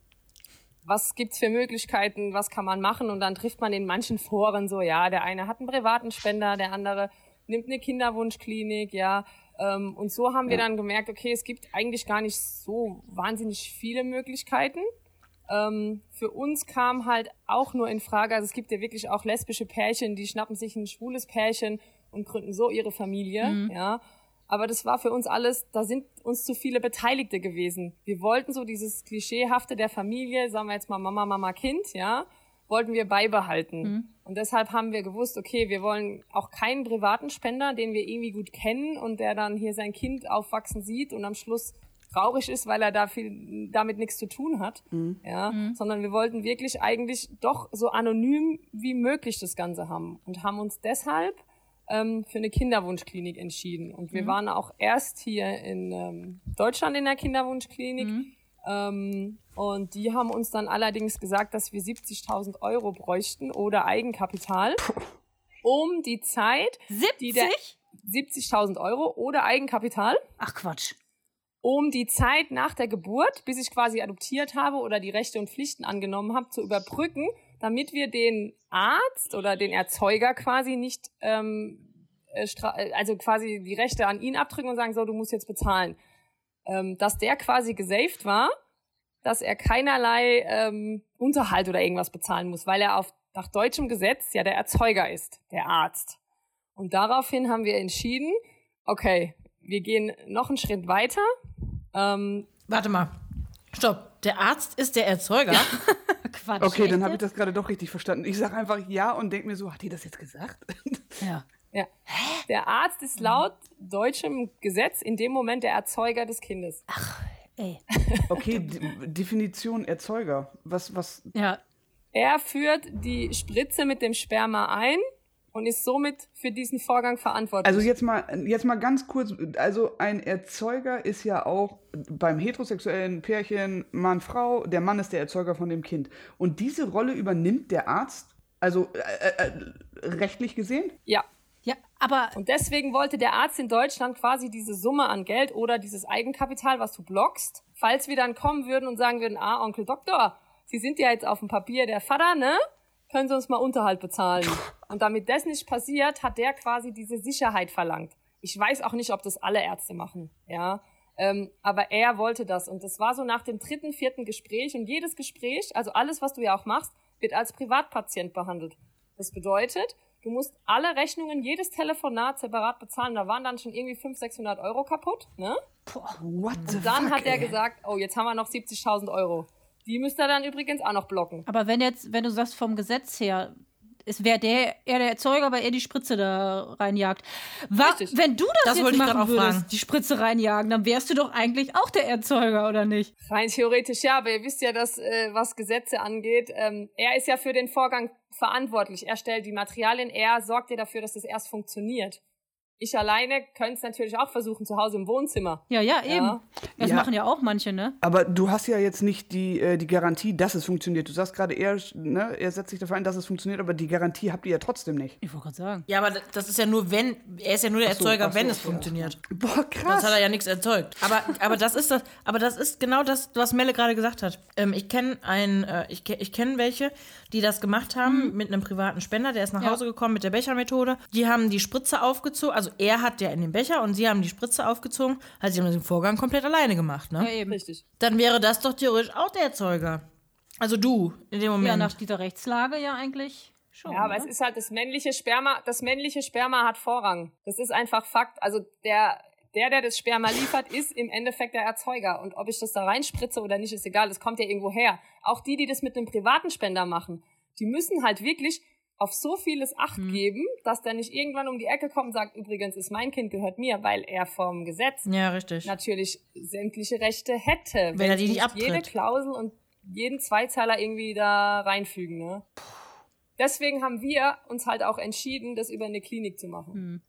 was gibt's für Möglichkeiten, was kann man machen und dann trifft man in manchen Foren so, ja, der eine hat einen privaten Spender, der andere nimmt eine Kinderwunschklinik, ja, ähm, und so haben wir dann gemerkt, okay, es gibt eigentlich gar nicht so wahnsinnig viele Möglichkeiten. Ähm, für uns kam halt auch nur in Frage, also es gibt ja wirklich auch lesbische Pärchen, die schnappen sich ein schwules Pärchen und gründen so ihre Familie, mhm. ja. Aber das war für uns alles, da sind uns zu viele Beteiligte gewesen. Wir wollten so dieses Klischeehafte der Familie, sagen wir jetzt mal Mama, Mama, Kind, ja, wollten wir beibehalten. Mhm. Und deshalb haben wir gewusst, okay, wir wollen auch keinen privaten Spender, den wir irgendwie gut kennen und der dann hier sein Kind aufwachsen sieht und am Schluss traurig ist, weil er da viel, damit nichts zu tun hat, mhm. ja, mhm. sondern wir wollten wirklich eigentlich doch so anonym wie möglich das Ganze haben und haben uns deshalb ähm, für eine Kinderwunschklinik entschieden. Und wir mhm. waren auch erst hier in ähm, Deutschland in der Kinderwunschklinik. Mhm. Ähm, und die haben uns dann allerdings gesagt, dass wir 70.000 Euro bräuchten oder Eigenkapital, um die Zeit, 70? 70.000 Euro oder Eigenkapital. Ach Quatsch. Um die Zeit nach der Geburt, bis ich quasi adoptiert habe oder die Rechte und Pflichten angenommen habe, zu überbrücken, damit wir den Arzt oder den Erzeuger quasi nicht, ähm, äh, also quasi die Rechte an ihn abdrücken und sagen, so, du musst jetzt bezahlen. Ähm, dass der quasi gesaved war, dass er keinerlei ähm, Unterhalt oder irgendwas bezahlen muss, weil er auf, nach deutschem Gesetz ja der Erzeuger ist, der Arzt. Und daraufhin haben wir entschieden, okay, wir gehen noch einen Schritt weiter. Ähm, Warte mal. Stopp. Der Arzt ist der Erzeuger? Quatsch. Okay, dann habe ich das gerade doch richtig verstanden. Ich sage einfach ja und denke mir so, hat die das jetzt gesagt? Ja. ja. Der Arzt ist laut deutschem Gesetz in dem Moment der Erzeuger des Kindes. Ach, ey. Okay, Definition Erzeuger. Was, was? Ja. Er führt die Spritze mit dem Sperma ein und ist somit für diesen Vorgang verantwortlich. Also jetzt mal, jetzt mal ganz kurz, also ein Erzeuger ist ja auch beim heterosexuellen Pärchen Mann, Frau, der Mann ist der Erzeuger von dem Kind. Und diese Rolle übernimmt der Arzt, also äh, äh, rechtlich gesehen? Ja. Ja, aber. Und deswegen wollte der Arzt in Deutschland quasi diese Summe an Geld oder dieses Eigenkapital, was du blockst, falls wir dann kommen würden und sagen würden, ah, Onkel Doktor, Sie sind ja jetzt auf dem Papier der Vater, ne? Können Sie uns mal Unterhalt bezahlen? Und damit das nicht passiert, hat der quasi diese Sicherheit verlangt. Ich weiß auch nicht, ob das alle Ärzte machen, ja. Ähm, aber er wollte das. Und das war so nach dem dritten, vierten Gespräch. Und jedes Gespräch, also alles, was du ja auch machst, wird als Privatpatient behandelt. Das bedeutet, du musst alle Rechnungen, jedes Telefonat separat bezahlen. Da waren dann schon irgendwie 500, 600 Euro kaputt, ne? What the Und dann fuck, hat er ey. gesagt, oh, jetzt haben wir noch 70.000 Euro. Die müsst ihr dann übrigens auch noch blocken. Aber wenn jetzt, wenn du sagst vom Gesetz her, es wäre der eher der Erzeuger, weil er die Spritze da reinjagt. Wa Richtig. wenn du das, Das jetzt machen würdest, fragen. die Spritze reinjagen, dann wärst du doch eigentlich auch der Erzeuger, oder nicht? Rein theoretisch ja, aber ihr wisst ja, dass äh, was Gesetze angeht, ähm, er ist ja für den Vorgang verantwortlich. Er stellt die Materialien, er sorgt ja dafür, dass das erst funktioniert. Ich alleine könnte es natürlich auch versuchen, zu Hause im Wohnzimmer. Ja, ja, eben. Ja. Das Ja. machen ja auch manche, ne? Aber du hast ja jetzt nicht die, äh, die Garantie, dass es funktioniert. Du sagst gerade, er, ne, er setzt sich dafür ein, dass es funktioniert, aber die Garantie habt ihr ja trotzdem nicht. Ich wollte gerade sagen. Ja, aber das ist ja nur, wenn, er ist ja nur der so, Erzeuger, so, wenn es okay, funktioniert. Boah, Sonst krass. hat er ja nichts erzeugt. Aber, aber das ist das, aber das ist genau das, was Melle gerade gesagt hat. Ähm, ich kenne ein, äh, ich, ich kenne welche, die das gemacht haben mit einem privaten Spender, der ist nach Ja. Hause gekommen mit der Bechermethode. Die haben die Spritze aufgezogen, also er hat ja in den Becher und sie haben die Spritze aufgezogen, also sie haben den Vorgang komplett alleine gemacht, ne? Ja, eben. Richtig. Dann wäre das doch theoretisch auch der Erzeuger. Also du, in dem Moment. Ja, nach dieser Rechtslage ja eigentlich schon. Ja, aber ne? es ist halt das männliche Sperma, das männliche Sperma hat Vorrang. Das ist einfach Fakt. Also der, der, der das Sperma liefert, ist im Endeffekt der Erzeuger. Und ob ich das da reinspritze oder nicht, ist egal. Das kommt ja irgendwo her. Auch die, die das mit einem privaten Spender machen, die müssen halt wirklich auf so vieles Acht Mhm. geben, dass der nicht irgendwann um die Ecke kommt und sagt, übrigens ist mein Kind gehört mir, weil er vom Gesetz ja, richtig. natürlich sämtliche Rechte hätte. Wenn er die nicht jede abtritt. Klausel und jeden Zweizeiler irgendwie da reinfügen, ne? deswegen haben wir uns halt auch entschieden, das über eine Klinik zu machen. Hm.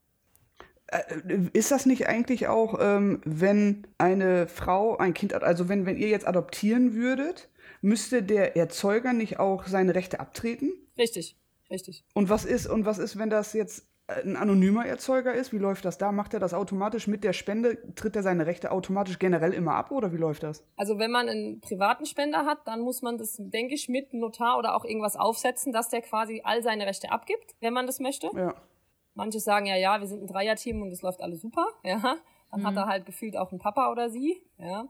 Äh, Ist das nicht eigentlich auch, ähm, wenn eine Frau ein Kind, hat, also wenn, wenn ihr jetzt adoptieren würdet, müsste der Erzeuger nicht auch seine Rechte abtreten? Richtig, richtig. Und was ist, und was ist, wenn das jetzt ein anonymer Erzeuger ist? Wie läuft das da? Macht er das automatisch mit der Spende? Tritt er seine Rechte automatisch generell immer ab oder wie läuft das? Also wenn man einen privaten Spender hat, dann muss man das, denke ich, mit Notar oder auch irgendwas aufsetzen, dass der quasi all seine Rechte abgibt, wenn man das möchte. Ja. Manche sagen ja, ja, wir sind ein Dreierteam und es läuft alles super, ja. Dann hat er halt gefühlt auch einen Papa oder sie, ja.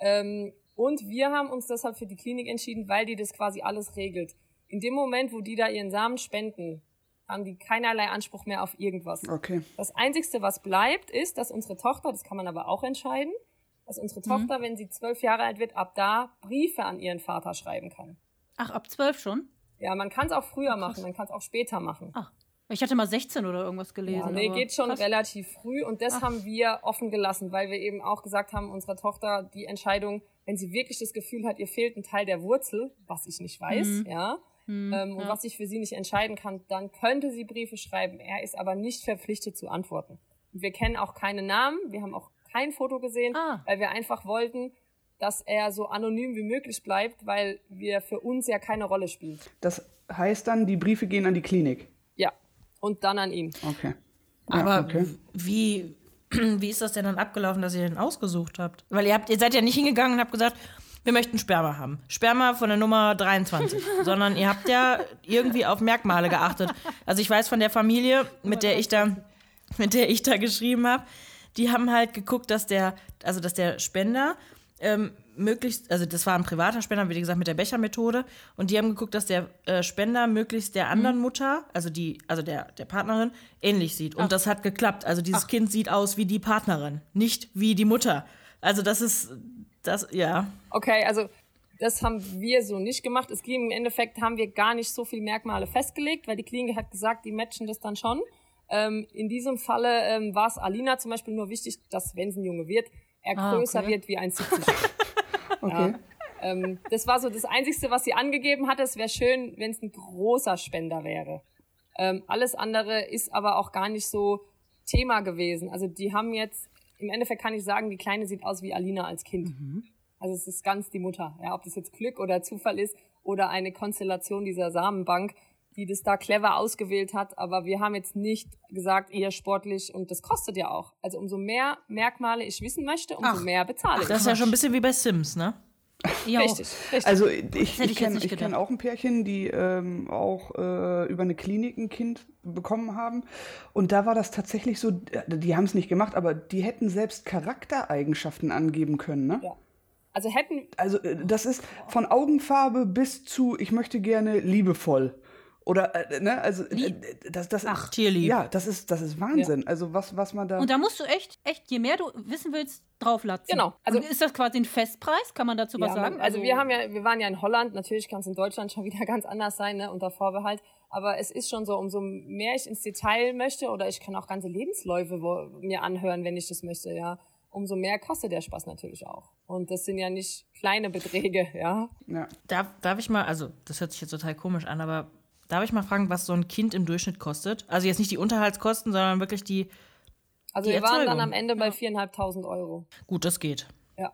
Ähm, und wir haben uns deshalb für die Klinik entschieden, weil die das quasi alles regelt. In dem Moment, wo die da ihren Samen spenden, haben die keinerlei Anspruch mehr auf irgendwas. Okay. Das Einzigste, was bleibt, ist, dass unsere Tochter, das kann man aber auch entscheiden, dass unsere Tochter, wenn sie zwölf Jahre alt wird, ab da Briefe an ihren Vater schreiben kann. Ach, ab zwölf schon? Ja, man kann es auch früher machen, man kann es auch später machen. Ach, ich hatte mal 16 oder irgendwas gelesen. Ja, nee, aber geht schon krass. relativ früh und das haben wir offen gelassen, weil wir eben auch gesagt haben, unserer Tochter die Entscheidung, wenn sie wirklich das Gefühl hat, ihr fehlt ein Teil der Wurzel, was ich nicht weiß, ja, ähm, und ja. was ich für sie nicht entscheiden kann, dann könnte sie Briefe schreiben. Er ist aber nicht verpflichtet zu antworten. Und wir kennen auch keine Namen, wir haben auch kein Foto gesehen, Ah. weil wir einfach wollten, dass er so anonym wie möglich bleibt, weil wir für uns ja keine Rolle spielen. Das heißt dann, die Briefe gehen an die Klinik. Und dann an ihn. Okay. Ja, Aber okay. wie, wie ist das denn dann abgelaufen, dass ihr den ausgesucht habt? Weil ihr habt, ihr seid ja nicht hingegangen und habt gesagt, wir möchten Sperma haben. Sperma von der Nummer 23. sondern ihr habt ja irgendwie auf Merkmale geachtet. Also ich weiß von der Familie, mit der ich da, mit der ich da geschrieben habe, die haben halt geguckt, dass der, also dass der Spender ähm, möglichst, also das war ein privater Spender, wie gesagt, mit der Bechermethode. Und die haben geguckt, dass der äh, Spender möglichst der anderen Mutter, also die, also der, der Partnerin, ähnlich sieht. Und das hat geklappt. Also dieses Kind sieht aus wie die Partnerin, nicht wie die Mutter. Also das ist, das, ja. Okay, also das haben wir so nicht gemacht. Es ging im Endeffekt, haben wir gar nicht so viele Merkmale festgelegt, weil die Klinik hat gesagt, die matchen das dann schon. Ähm, in diesem Falle ähm, war es Alina zum Beispiel nur wichtig, dass wenn es ein Junge wird, er Ah, größer okay. wird wie 1,70. Okay. ähm, das war so das Einzige, was sie angegeben hatte. Es wäre schön, wenn es ein großer Spender wäre. Ähm, alles andere ist aber auch gar nicht so Thema gewesen. Also die haben jetzt, im Endeffekt kann ich sagen, die Kleine sieht aus wie Alina als Kind. Also es ist ganz die Mutter. Ja, ob das jetzt Glück oder Zufall ist oder eine Konstellation dieser Samenbank, die das da clever ausgewählt hat. Aber wir haben jetzt nicht gesagt, eher sportlich und das kostet ja auch. Also umso mehr Merkmale ich wissen möchte, umso Ach. mehr bezahle ich. Das ist ja schon ein bisschen wie bei Sims, ne? Ja, Richtig, richtig. Also ich, ich, kenne kenn auch ein Pärchen, die ähm, auch äh, über eine Klinik ein Kind bekommen haben. Und da war das tatsächlich so, die haben es nicht gemacht, aber die hätten selbst Charaktereigenschaften angeben können. Ne? ja. Also hätten, Also äh, das ist von Augenfarbe bis zu, ich möchte gerne liebevoll. Oder, äh, ne, also äh, das, das Ach, ist, tierlieb. Ja, das ist, das ist Wahnsinn. Also was, was man da. Und da musst du echt, echt, je mehr du wissen willst, drauflatzen. Genau. Also- Also ist das quasi ein Festpreis? Kann man dazu was Ja, sagen? man- also wir haben ja, wir waren ja in Holland, natürlich kann es in Deutschland schon wieder ganz anders sein, ne, unter Vorbehalt. Aber es ist schon so, umso mehr ich ins Detail möchte, oder ich kann auch ganze Lebensläufe wo, mir anhören, wenn ich das möchte, ja, umso mehr kostet der Spaß natürlich auch. Und das sind ja nicht kleine Beträge, ja. ja. Darf, darf ich mal, also das hört sich jetzt total komisch an, aber darf ich mal fragen, was so ein Kind im Durchschnitt kostet? Also jetzt nicht die Unterhaltskosten, sondern wirklich die. Also Die wir waren dann Erzeugung. am Ende bei 4.500 Euro. Gut, das geht. Ja.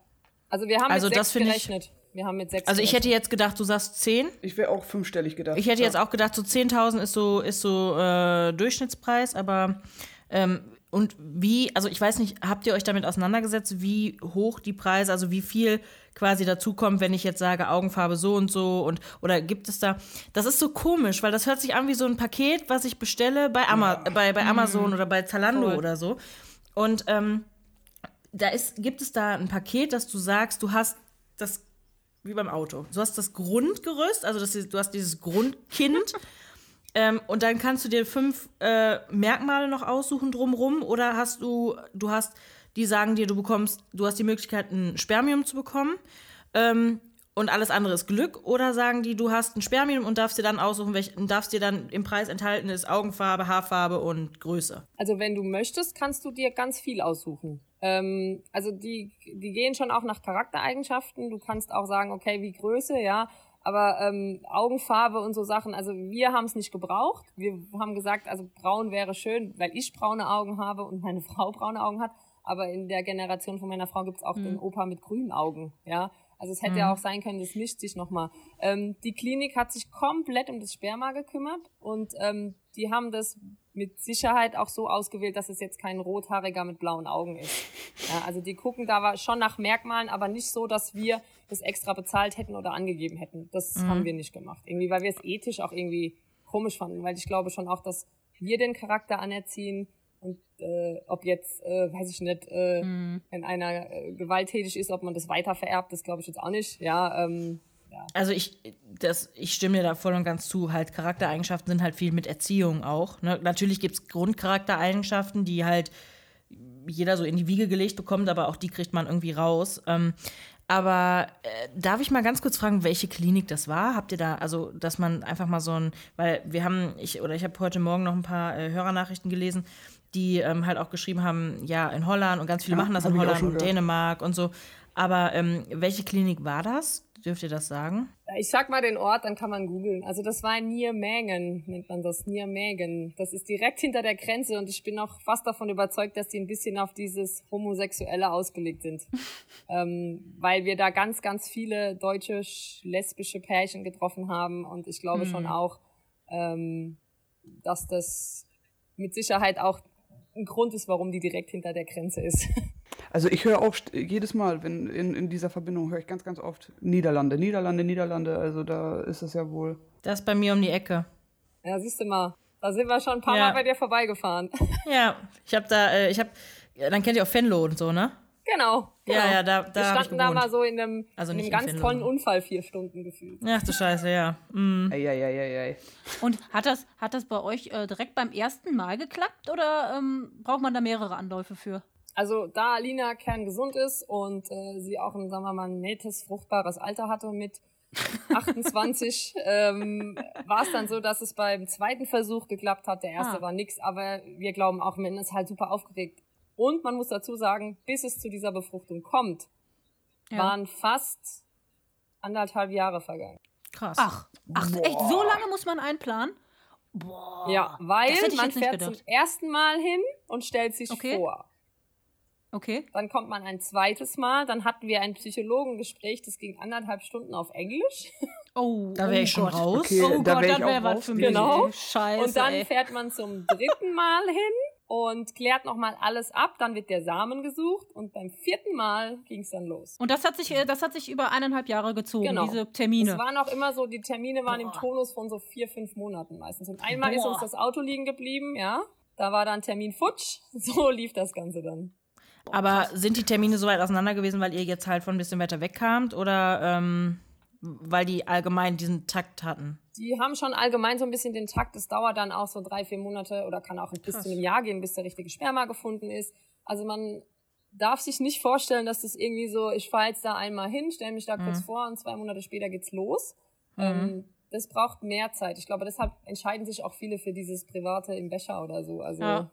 Also wir haben Also mit das sechs finde ich- gerechnet. Wir haben mit sechs Also ich hätte gerechnet. jetzt gedacht, du sagst 10. Ich wäre auch fünfstellig gedacht. Ich hätte ja. jetzt auch gedacht, so 10.000 ist so, ist so äh, Durchschnittspreis, aber ähm, und wie, also ich weiß nicht, habt ihr euch damit auseinandergesetzt, wie hoch die Preise, also wie viel quasi dazukommt, wenn ich jetzt sage, Augenfarbe so und so und oder gibt es da, das ist so komisch, weil das hört sich an wie so ein Paket, was ich bestelle bei, Ama bei, bei Amazon oder bei Zalando Voll. oder so. Und ähm, da ist, gibt es da ein Paket, dass du sagst, du hast das wie beim Auto. Du hast das Grundgerüst, also das, du hast dieses Grundkind. ähm, und dann kannst du dir fünf äh, Merkmale noch aussuchen drumrum oder hast du, du hast, die sagen dir, du bekommst, du hast die Möglichkeit, ein Spermium zu bekommen. Ähm, und alles andere ist Glück oder sagen die, du hast ein Spermium und darfst dir dann aussuchen, welchen darfst dir dann im Preis enthalten ist Augenfarbe, Haarfarbe und Größe. Also wenn du möchtest, kannst du dir ganz viel aussuchen. Ähm, also die, die gehen schon auch nach Charaktereigenschaften. Du kannst auch sagen, okay, wie Größe, ja. Aber ähm, Augenfarbe und so Sachen, also wir haben es nicht gebraucht. Wir haben gesagt, also braun wäre schön, weil ich braune Augen habe und meine Frau braune Augen hat. Aber in der Generation von meiner Frau gibt's auch mhm. den Opa mit grünen Augen. Ja, also es hätte ja mhm. auch sein können, das mischt sich nochmal. Ähm, die Klinik hat sich komplett um das Sperma gekümmert und ähm, die haben das mit Sicherheit auch so ausgewählt, dass es jetzt kein Rothaariger mit blauen Augen ist. Ja, also die gucken da schon nach Merkmalen, aber nicht so, dass wir das extra bezahlt hätten oder angegeben hätten. Das mhm. haben wir nicht gemacht. Irgendwie, weil wir es ethisch auch irgendwie komisch fanden, weil ich glaube schon auch, dass wir den Charakter anerziehen und äh, ob jetzt, äh, weiß ich nicht, äh, mhm. wenn einer äh, gewalttätig ist, ob man das weiter vererbt, das glaube ich jetzt auch nicht. Ja, ähm, ja. Also ich, das, ich stimme dir da voll und ganz zu. Halt Charaktereigenschaften sind halt viel mit Erziehung auch. Ne? Natürlich gibt es Grundcharaktereigenschaften, die halt jeder so in die Wiege gelegt bekommt, aber auch die kriegt man irgendwie raus. Ähm, aber äh, darf ich mal ganz kurz fragen, welche Klinik das war? Habt ihr da, also, dass man einfach mal so ein, weil wir haben, ich oder ich habe heute Morgen noch ein paar äh, Hörernachrichten gelesen, die ähm, halt auch geschrieben haben, ja, in Holland und ganz viele ja, machen das in Holland und Dänemark und so. Aber ähm, welche Klinik war das? Dürft ihr das sagen? Ich sag mal den Ort, dann kann man googeln. Also das war in Niermägen, nennt man das, Niermägen. Das ist direkt hinter der Grenze und ich bin auch fast davon überzeugt, dass die ein bisschen auf dieses Homosexuelle ausgelegt sind. ähm, weil wir da ganz, ganz viele deutsche lesbische Pärchen getroffen haben und ich glaube mhm. schon auch, ähm, dass das mit Sicherheit auch ein Grund ist, warum die direkt hinter der Grenze ist. Also ich höre auch jedes Mal, wenn in, in dieser Verbindung höre ich ganz, ganz oft Niederlande, Niederlande, Niederlande. Also da ist es ja wohl. Das ist bei mir um die Ecke. Ja, siehst du mal. Da sind wir schon ein paar ja. Mal bei dir vorbeigefahren. Ja, ich habe da, äh, ich habe, dann kennt ihr auch Fenlo und so, ne? Genau. genau. Ja, ja, da, da Wir standen da mal so in einem, also in einem ganz in tollen Unfall vier Stunden gefühlt. Ach du Scheiße, ja. Mm. Ei, ei, ei, ei. Und hat das, hat das bei euch äh, direkt beim ersten Mal geklappt oder ähm, braucht man da mehrere Anläufe für? Also da Alina kerngesund ist und äh, sie auch ein, sagen wir mal, nettes, fruchtbares Alter hatte mit 28, ähm, war es dann so, dass es beim zweiten Versuch geklappt hat. Der erste ah. war nix, aber wir glauben auch, man ist halt super aufgeregt. Und man muss dazu sagen, bis es zu dieser Befruchtung kommt, ja. waren fast anderthalb Jahre vergangen. Krass. Ach, ach echt, so lange muss man einplanen? Boah. Ja, weil man fährt zum ersten Mal hin und stellt sich okay. vor. Okay. Dann kommt man ein zweites Mal. Dann hatten wir ein Psychologengespräch, das ging anderthalb Stunden auf Englisch. Oh, da wäre ich schon Gott. raus. Okay, oh da Gott, dann wäre was für mich. Genau. Scheiße, und dann ey. fährt man zum dritten Mal hin und klärt nochmal alles ab. Dann wird der Samen gesucht und beim vierten Mal ging es dann los. Und das hat sich, äh, das hat sich über eineinhalb Jahre gezogen, genau. diese Termine. Es waren auch immer so, die Termine waren Boah. im Tonus von so vier, fünf Monaten meistens. Und einmal Boah. ist uns das Auto liegen geblieben, ja. Da war dann Termin futsch. So lief das Ganze dann. Aber sind die Termine so weit auseinander gewesen, weil ihr jetzt halt von ein bisschen weiter weg kamt oder ähm, weil die allgemein diesen Takt hatten? Die haben schon allgemein so ein bisschen den Takt. Es dauert dann auch so drei, vier Monate oder kann auch bis zu einem Jahr gehen, bis der richtige Sperma gefunden ist. Also man darf sich nicht vorstellen, dass das irgendwie so, ich fahre jetzt da einmal hin, stelle mich da mhm. kurz vor und zwei Monate später geht's los. Mhm. Ähm, das braucht mehr Zeit. Ich glaube, deshalb entscheiden sich auch viele für dieses Private im Becher oder so. Also ja.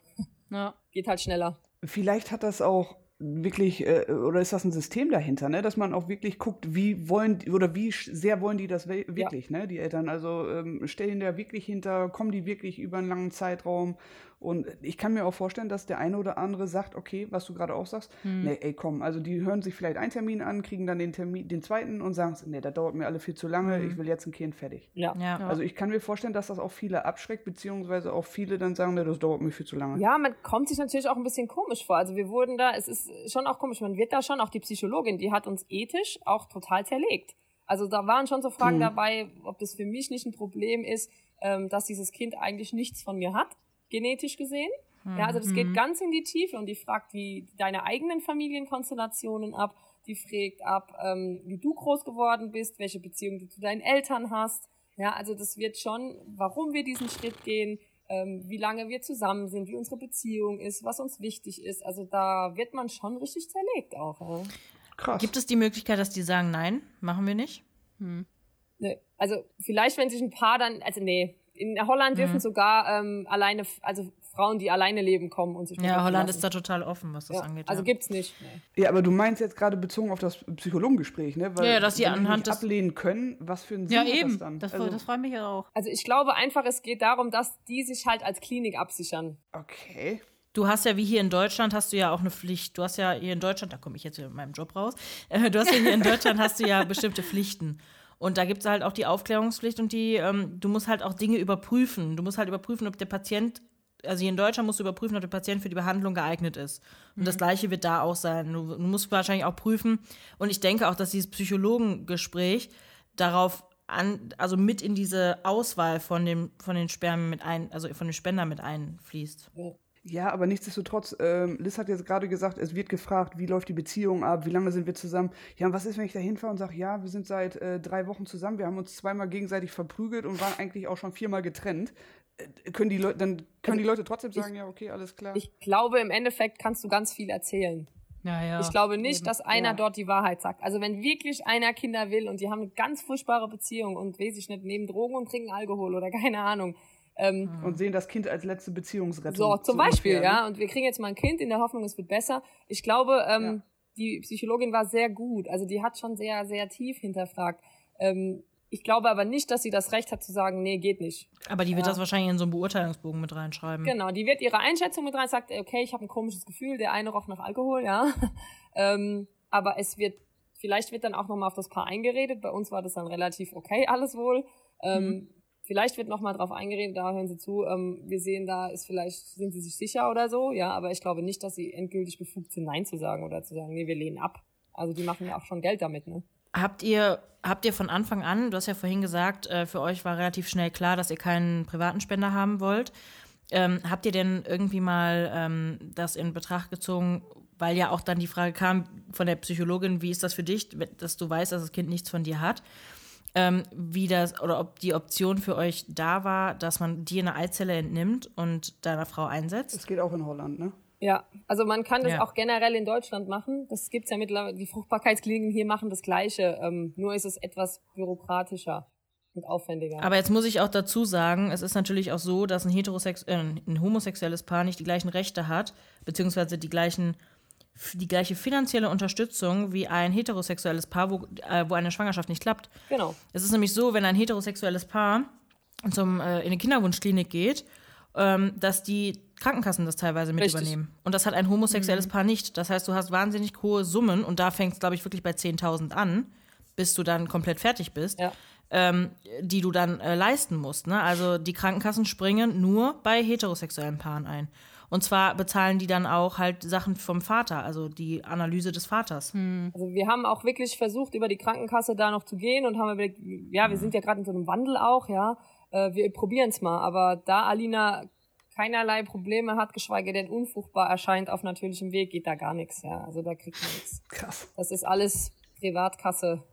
Ja. geht halt schneller. Vielleicht hat das auch wirklich, äh, oder ist das ein System dahinter, ne? Dass man auch wirklich guckt, wie wollen oder wie sehr wollen die das wirklich, ja. ne? Die Eltern. Also ähm, stellen da wirklich hinter, kommen die wirklich über einen langen Zeitraum und ich kann mir auch vorstellen, dass der eine oder andere sagt, okay, was du gerade auch sagst, hm. nee, ey, komm, also die hören sich vielleicht einen Termin an, kriegen dann den Termin, den zweiten und sagen, nee, das dauert mir alle viel zu lange, hm. ich will jetzt ein Kind fertig. Ja. ja. Also ich kann mir vorstellen, dass das auch viele abschreckt, beziehungsweise auch viele dann sagen, nee, das dauert mir viel zu lange. Ja, man kommt sich natürlich auch ein bisschen komisch vor. Also wir wurden da, es ist schon auch komisch, man wird da schon, auch die Psychologin, die hat uns ethisch auch total zerlegt. Also da waren schon so Fragen hm. dabei, ob das für mich nicht ein Problem ist, ähm, dass dieses Kind eigentlich nichts von mir hat genetisch gesehen. Ja, also das geht mhm. ganz in die Tiefe und die fragt wie deine eigenen Familienkonstellationen ab, die fragt ab, ähm, wie du groß geworden bist, welche Beziehung du zu deinen Eltern hast. Ja, also das wird schon, warum wir diesen Schritt gehen, ähm, wie lange wir zusammen sind, wie unsere Beziehung ist, was uns wichtig ist. Also da wird man schon richtig zerlegt auch. Ja. Krass. Gibt es die Möglichkeit, dass die sagen, nein, machen wir nicht? Hm. Nee. Also vielleicht, wenn sich ein Paar dann, also nee, in Holland dürfen mhm. sogar ähm, alleine, also Frauen, die alleine leben, kommen und sich Ja, Holland ist da total offen, was das ja, angeht. Also ja. gibt's nicht. Nee. Ja, aber du meinst jetzt gerade bezogen auf das Psychologengespräch, ne? Weil Ja, dass sie anhand nicht des- ablehnen können, was für ein Sinn Ja, hat eben. das dann? Das, also, das freut mich ja auch. Also ich glaube einfach, es geht darum, dass die sich halt als Klinik absichern. okay. Du hast ja wie hier in Deutschland hast du ja auch eine Pflicht. Du hast ja hier in Deutschland, da komme ich jetzt wieder mit meinem Job raus. Äh, Du hast ja hier in Deutschland hast du ja bestimmte Pflichten. Und da gibt es halt auch die Aufklärungspflicht und die, ähm, du musst halt auch Dinge überprüfen. Du musst halt überprüfen, ob der Patient, also hier in Deutschland musst du überprüfen, ob der Patient für die Behandlung geeignet ist. Und das gleiche wird da auch sein. Du, du musst wahrscheinlich auch prüfen. Und ich denke auch, dass dieses Psychologengespräch darauf an, also mit in diese Auswahl von dem, von den Spermien mit ein, also von den Spender mit einfließt. Ja, aber nichtsdestotrotz, ähm, Liz hat jetzt gerade gesagt, es wird gefragt, wie läuft die Beziehung ab, wie lange sind wir zusammen. Ja, und was ist, wenn ich da hinfahre und sage, ja, wir sind seit äh, drei Wochen zusammen, wir haben uns zweimal gegenseitig verprügelt und waren eigentlich auch schon viermal getrennt. Äh, können die Leute, dann können die Leute trotzdem sagen, ja, okay, alles klar. Ich glaube, im Endeffekt kannst du ganz viel erzählen. Ja, ja. Ich glaube nicht, Eben. dass einer Ja. dort die Wahrheit sagt. Also wenn wirklich einer Kinder will und die haben eine ganz furchtbare Beziehung und weiß ich nicht, nehmen Drogen und trinken Alkohol oder keine Ahnung. Ähm, und sehen das Kind als letzte Beziehungsrettung. So, zum so Beispiel, ungefähr, ja. Und wir kriegen jetzt mal ein Kind in der Hoffnung, es wird besser. Ich glaube, ähm, die Psychologin war sehr gut. Also die hat schon sehr, sehr tief hinterfragt. Ähm, ich glaube aber nicht, dass sie das Recht hat zu sagen, nee, geht nicht. Aber die wird Ja. das wahrscheinlich in so einen Beurteilungsbogen mit reinschreiben. Genau, die wird ihre Einschätzung mit rein, sagt, okay, ich habe ein komisches Gefühl, der eine roch nach Alkohol, ja. ähm, aber es wird, vielleicht wird dann auch nochmal auf das Paar eingeredet. Bei uns war das dann relativ okay, alles wohl. Ähm, Vielleicht wird nochmal drauf eingeredet, da hören Sie zu, ähm, wir sehen da, ist vielleicht, sind Sie sich sicher oder so, ja, aber ich glaube nicht, dass Sie endgültig befugt sind, Nein zu sagen oder zu sagen, nee, wir lehnen ab. Also die machen ja auch schon Geld damit, ne? Habt ihr, habt ihr von Anfang an, du hast ja vorhin gesagt, äh, für euch war relativ schnell klar, dass ihr keinen privaten Spender haben wollt. Ähm, habt ihr denn irgendwie mal ähm, das in Betracht gezogen, weil ja auch dann die Frage kam von der Psychologin, wie ist das für dich, dass du weißt, dass das Kind nichts von dir hat? Ähm, wie das oder ob die Option für euch da war, dass man dir eine Eizelle entnimmt und deiner Frau einsetzt? Das geht auch in Holland, ne? Ja, also man kann das Ja. auch generell in Deutschland machen. Das gibt's ja mittlerweile, die Fruchtbarkeitskliniken hier machen das Gleiche, ähm, nur ist es etwas bürokratischer und aufwendiger. Aber jetzt muss ich auch dazu sagen, es ist natürlich auch so, dass ein, heterosex äh, ein homosexuelles Paar nicht die gleichen Rechte hat, beziehungsweise die gleichen die gleiche finanzielle Unterstützung wie ein heterosexuelles Paar, wo, äh, wo eine Schwangerschaft nicht klappt. genau. Es ist nämlich so, wenn ein heterosexuelles Paar zum, äh, in eine Kinderwunschklinik geht, ähm, dass die Krankenkassen das teilweise mit Richtig. übernehmen. Und das hat ein homosexuelles Paar nicht. Das heißt, du hast wahnsinnig hohe Summen und da fängt es, glaube ich, wirklich bei 10.000 an, bis du dann komplett fertig bist, Ja. ähm, die du dann äh, leisten musst. Ne? Also die Krankenkassen springen nur bei heterosexuellen Paaren ein. Und zwar bezahlen die dann auch halt Sachen vom Vater, also die Analyse des Vaters. Also wir haben auch wirklich versucht, über die Krankenkasse da noch zu gehen und haben überlegt, ja, wir sind ja gerade in so einem Wandel auch, ja, äh, wir probieren es mal. Aber da Alina keinerlei Probleme hat, geschweige denn unfruchtbar erscheint auf natürlichem Weg, geht da gar nichts, ja. Also da kriegt man nichts. Krass. Das ist alles Privatkasse.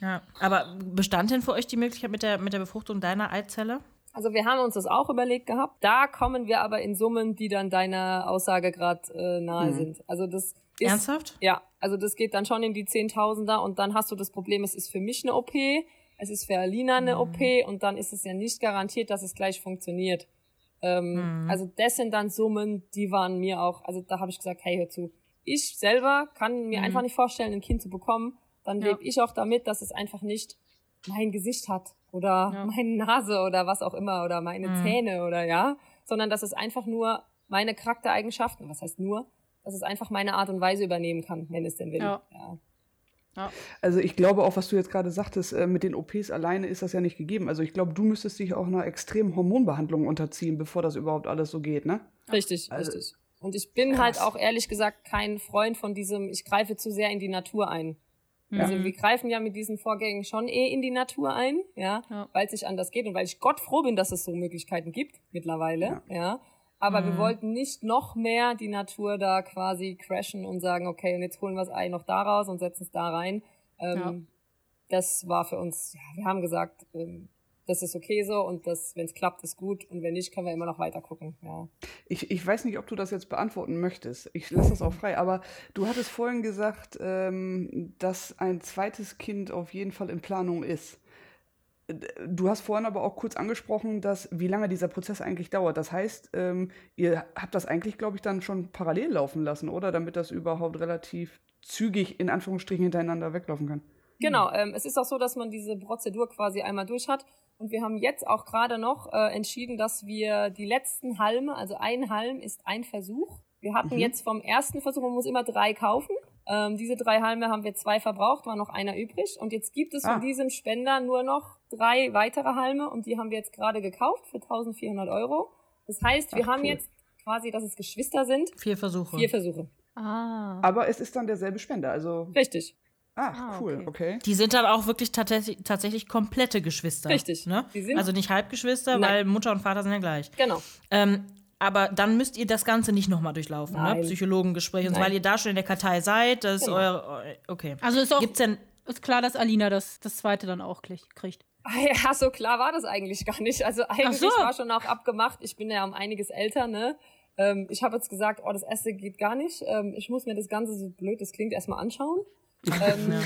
Ja. Aber bestand denn für euch die Möglichkeit mit der, mit der Befruchtung deiner Eizelle? Also wir haben uns das auch überlegt gehabt. Da kommen wir aber in Summen, die dann deiner Aussage gerade äh, nahe sind. Also das ist Ernsthaft? Ja, also das geht dann schon in die Zehntausender und dann hast du das Problem, es ist für mich eine OP, es ist für Alina eine OP und dann ist es ja nicht garantiert, dass es gleich funktioniert. Ähm, Also das sind dann Summen, die waren mir auch, also da habe ich gesagt, hey, hör zu, ich selber kann mir einfach nicht vorstellen, ein Kind zu bekommen. Dann Ja. lebe ich auch damit, dass es einfach nicht mein Gesicht hat oder Ja. meine Nase oder was auch immer oder meine Zähne oder ja, sondern dass es einfach nur meine Charaktereigenschaften, was heißt nur, dass es einfach meine Art und Weise übernehmen kann, wenn es denn will. Ja. Ja. Also ich glaube auch, was du jetzt gerade sagtest, äh, mit den OPs alleine ist das ja nicht gegeben. Also ich glaube, du müsstest dich auch einer extremen Hormonbehandlung unterziehen, bevor das überhaupt alles so geht, ne? Richtig, Also- richtig. Und ich bin halt auch ehrlich gesagt kein Freund von diesem, ich greife zu sehr in die Natur ein. Also wir greifen ja mit diesen Vorgängen schon eh in die Natur ein, ja, Ja. weil es nicht anders geht und weil ich Gott froh bin, dass es so Möglichkeiten gibt mittlerweile, ja. Aber wir wollten nicht noch mehr die Natur da quasi crashen und sagen, okay, und jetzt holen wir das Ei noch da raus und setzen es da rein. Ähm, Das war für uns, ja, wir haben gesagt, ähm, das ist okay so und das, wenn es klappt, ist gut und wenn nicht, können wir immer noch weiter gucken, ja. Ich, ich weiß nicht, ob du das jetzt beantworten möchtest. Ich lasse das auch frei. Aber du hattest vorhin gesagt, ähm, dass ein zweites Kind auf jeden Fall in Planung ist. du hast vorhin aber auch kurz angesprochen, dass wie lange dieser Prozess eigentlich dauert. Das heißt, ähm, ihr habt das eigentlich, glaube ich, dann schon parallel laufen lassen, oder? Damit das überhaupt relativ zügig in Anführungsstrichen hintereinander weglaufen kann. Genau, ähm, es ist auch so, dass man diese Prozedur quasi einmal durch hat. Und wir haben jetzt auch gerade noch äh, entschieden, dass wir die letzten Halme, also ein Halm ist ein Versuch. Wir hatten mhm. jetzt vom ersten Versuch, man muss immer drei kaufen. Ähm, diese drei Halme haben wir zwei verbraucht, war noch einer übrig. Und jetzt gibt es ah. von diesem Spender nur noch drei weitere Halme und die haben wir jetzt gerade gekauft für 1400 Euro. Das heißt, wir Ach, haben cool. jetzt quasi, dass es Geschwister sind. Vier Versuche. Vier Versuche. Ah. Aber es ist dann derselbe Spender, also. Richtig. Ach, ah, cool, okay. okay. Die sind dann auch wirklich tatsächlich, tatsächlich komplette Geschwister. Richtig. Ne? also nicht Halbgeschwister, Nein. weil Mutter und Vater sind ja gleich. Genau. Ähm, aber dann müsst ihr das Ganze nicht nochmal durchlaufen, ne? Psychologengespräche und so, weil ihr da schon in der Kartei seid. Das genau. ist euer. Okay. Also ist auch Gibt's denn, ist klar, dass Alina das, das zweite dann auch kriegt. Ja, so klar war das eigentlich gar nicht. Also eigentlich so. war schon auch abgemacht. Ich bin ja um einiges älter, ne? Ähm, ich habe jetzt gesagt, oh, das erste geht gar nicht. Ähm, ich muss mir das Ganze, so blöd das klingt, erstmal anschauen. Ähm,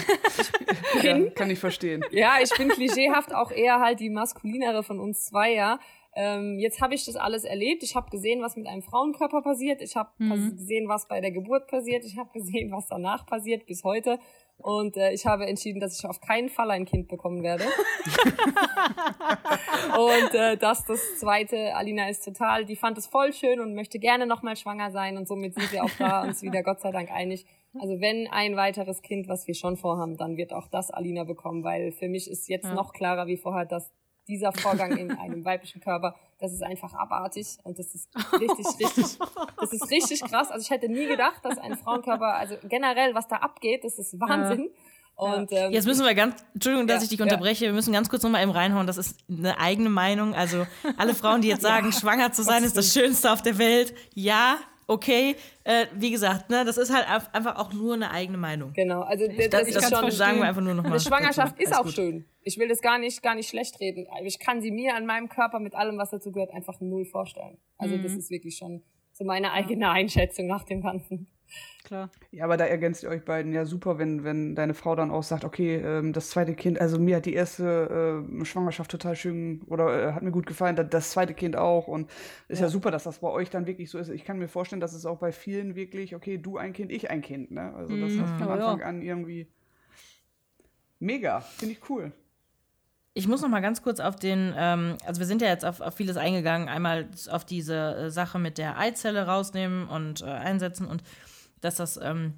bin, ja, kann ich verstehen. Ja, ich bin klischeehaft auch eher halt die maskulinere von uns zwei, ja. Ähm, jetzt habe ich das alles erlebt. Ich habe gesehen, was mit einem Frauenkörper passiert. Ich habe mhm. gesehen, was bei der Geburt passiert. Ich habe gesehen, was danach passiert bis heute. Und äh, ich habe entschieden, dass ich auf keinen Fall ein Kind bekommen werde. und äh, dass das zweite, Alina ist total, die fand es voll schön und möchte gerne nochmal schwanger sein. Und somit sind wir auch da uns wieder Gott sei Dank einig. Also wenn ein weiteres Kind, was wir schon vorhaben, dann wird auch das Alina bekommen, weil für mich ist jetzt ja. noch klarer wie vorher, dass dieser Vorgang in einem weiblichen Körper, das ist einfach abartig und das ist richtig, richtig, das ist richtig krass. Also ich hätte nie gedacht, dass ein Frauenkörper, also generell, was da abgeht, das ist Wahnsinn. Und, ähm, Jetzt müssen wir ganz, Entschuldigung, dass ja, ich dich unterbreche, ja. wir müssen ganz kurz nochmal eben reinhauen, das ist eine eigene Meinung. Also alle Frauen, die jetzt sagen, ja, schwanger zu sein ist das Schönste auf der Welt, ja, okay. Äh, wie gesagt, ne, das ist halt einfach auch nur eine eigene Meinung. Genau, also das, das, das schon sagen wir einfach nur nochmal. Eine Schwangerschaft ist auch gut. schön. Ich will das gar nicht, gar nicht schlecht reden. Ich kann sie mir an meinem Körper mit allem, was dazu gehört, einfach null vorstellen. Also mhm. das ist wirklich schon so meine eigene Einschätzung nach dem Ganzen. Klar. Ja, aber da ergänzt ihr euch beiden ja super, wenn, wenn deine Frau dann auch sagt, okay, ähm, das zweite Kind, also mir hat die erste äh, Schwangerschaft total schön oder äh, hat mir gut gefallen, das, das zweite Kind auch und ist ja. ja. super, dass das bei euch dann wirklich so ist. Ich kann mir vorstellen, dass es auch bei vielen wirklich, okay, du ein Kind, ich ein Kind, ne? Also das mhm. hast von Anfang an irgendwie mega, finde ich cool. Ich muss noch mal ganz kurz auf den, ähm, also wir sind ja jetzt auf, auf vieles eingegangen, einmal auf diese äh, Sache mit der Eizelle rausnehmen und äh, einsetzen und dass das, ähm,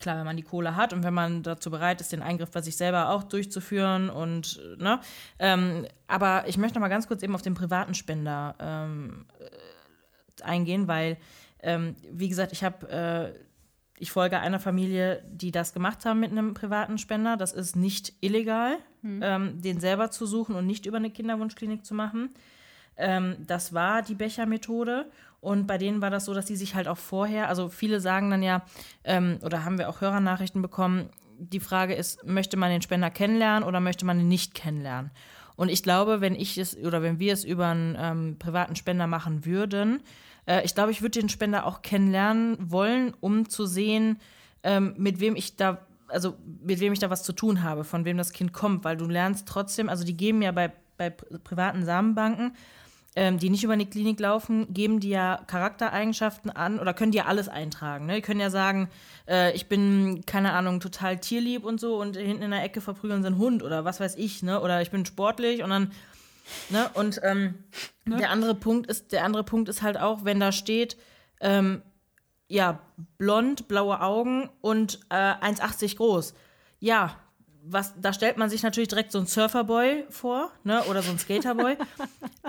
klar, wenn man die Kohle hat und wenn man dazu bereit ist, den Eingriff bei sich selber auch durchzuführen und, ne, ähm, aber ich möchte noch mal ganz kurz eben auf den privaten Spender ähm, äh, eingehen, weil, ähm, wie gesagt, ich habe äh, ich folge einer Familie, die das gemacht haben mit einem privaten Spender. Das ist nicht illegal, mhm. ähm, den selber zu suchen und nicht über eine Kinderwunschklinik zu machen. Ähm, das war die Becher-Methode. Und bei denen war das so, dass die sich halt auch vorher, also viele sagen dann ja, ähm, oder haben wir auch Hörernachrichten bekommen, die Frage ist, möchte man den Spender kennenlernen oder möchte man ihn nicht kennenlernen? Und ich glaube, wenn ich es oder wenn wir es über einen ähm, privaten Spender machen würden, äh, ich glaube, ich würde den Spender auch kennenlernen wollen, um zu sehen, ähm, mit wem ich da, also mit wem ich da was zu tun habe, von wem das Kind kommt, weil du lernst trotzdem, also die geben ja bei, bei privaten Samenbanken ähm, die nicht über eine Klinik laufen, geben die ja Charaktereigenschaften an oder können die ja alles eintragen. Ne? Die können ja sagen, äh, ich bin, keine Ahnung, total tierlieb und so und hinten in der Ecke verprügeln sie einen Hund oder was weiß ich, ne? Oder ich bin sportlich und dann, ne? Und ähm, ne? der andere Punkt ist, der andere Punkt ist halt auch, wenn da steht, ähm, ja, blond, blaue Augen und äh, 1,80 groß. Ja, was, da stellt man sich natürlich direkt so ein Surferboy vor, ne, oder so ein Skaterboy.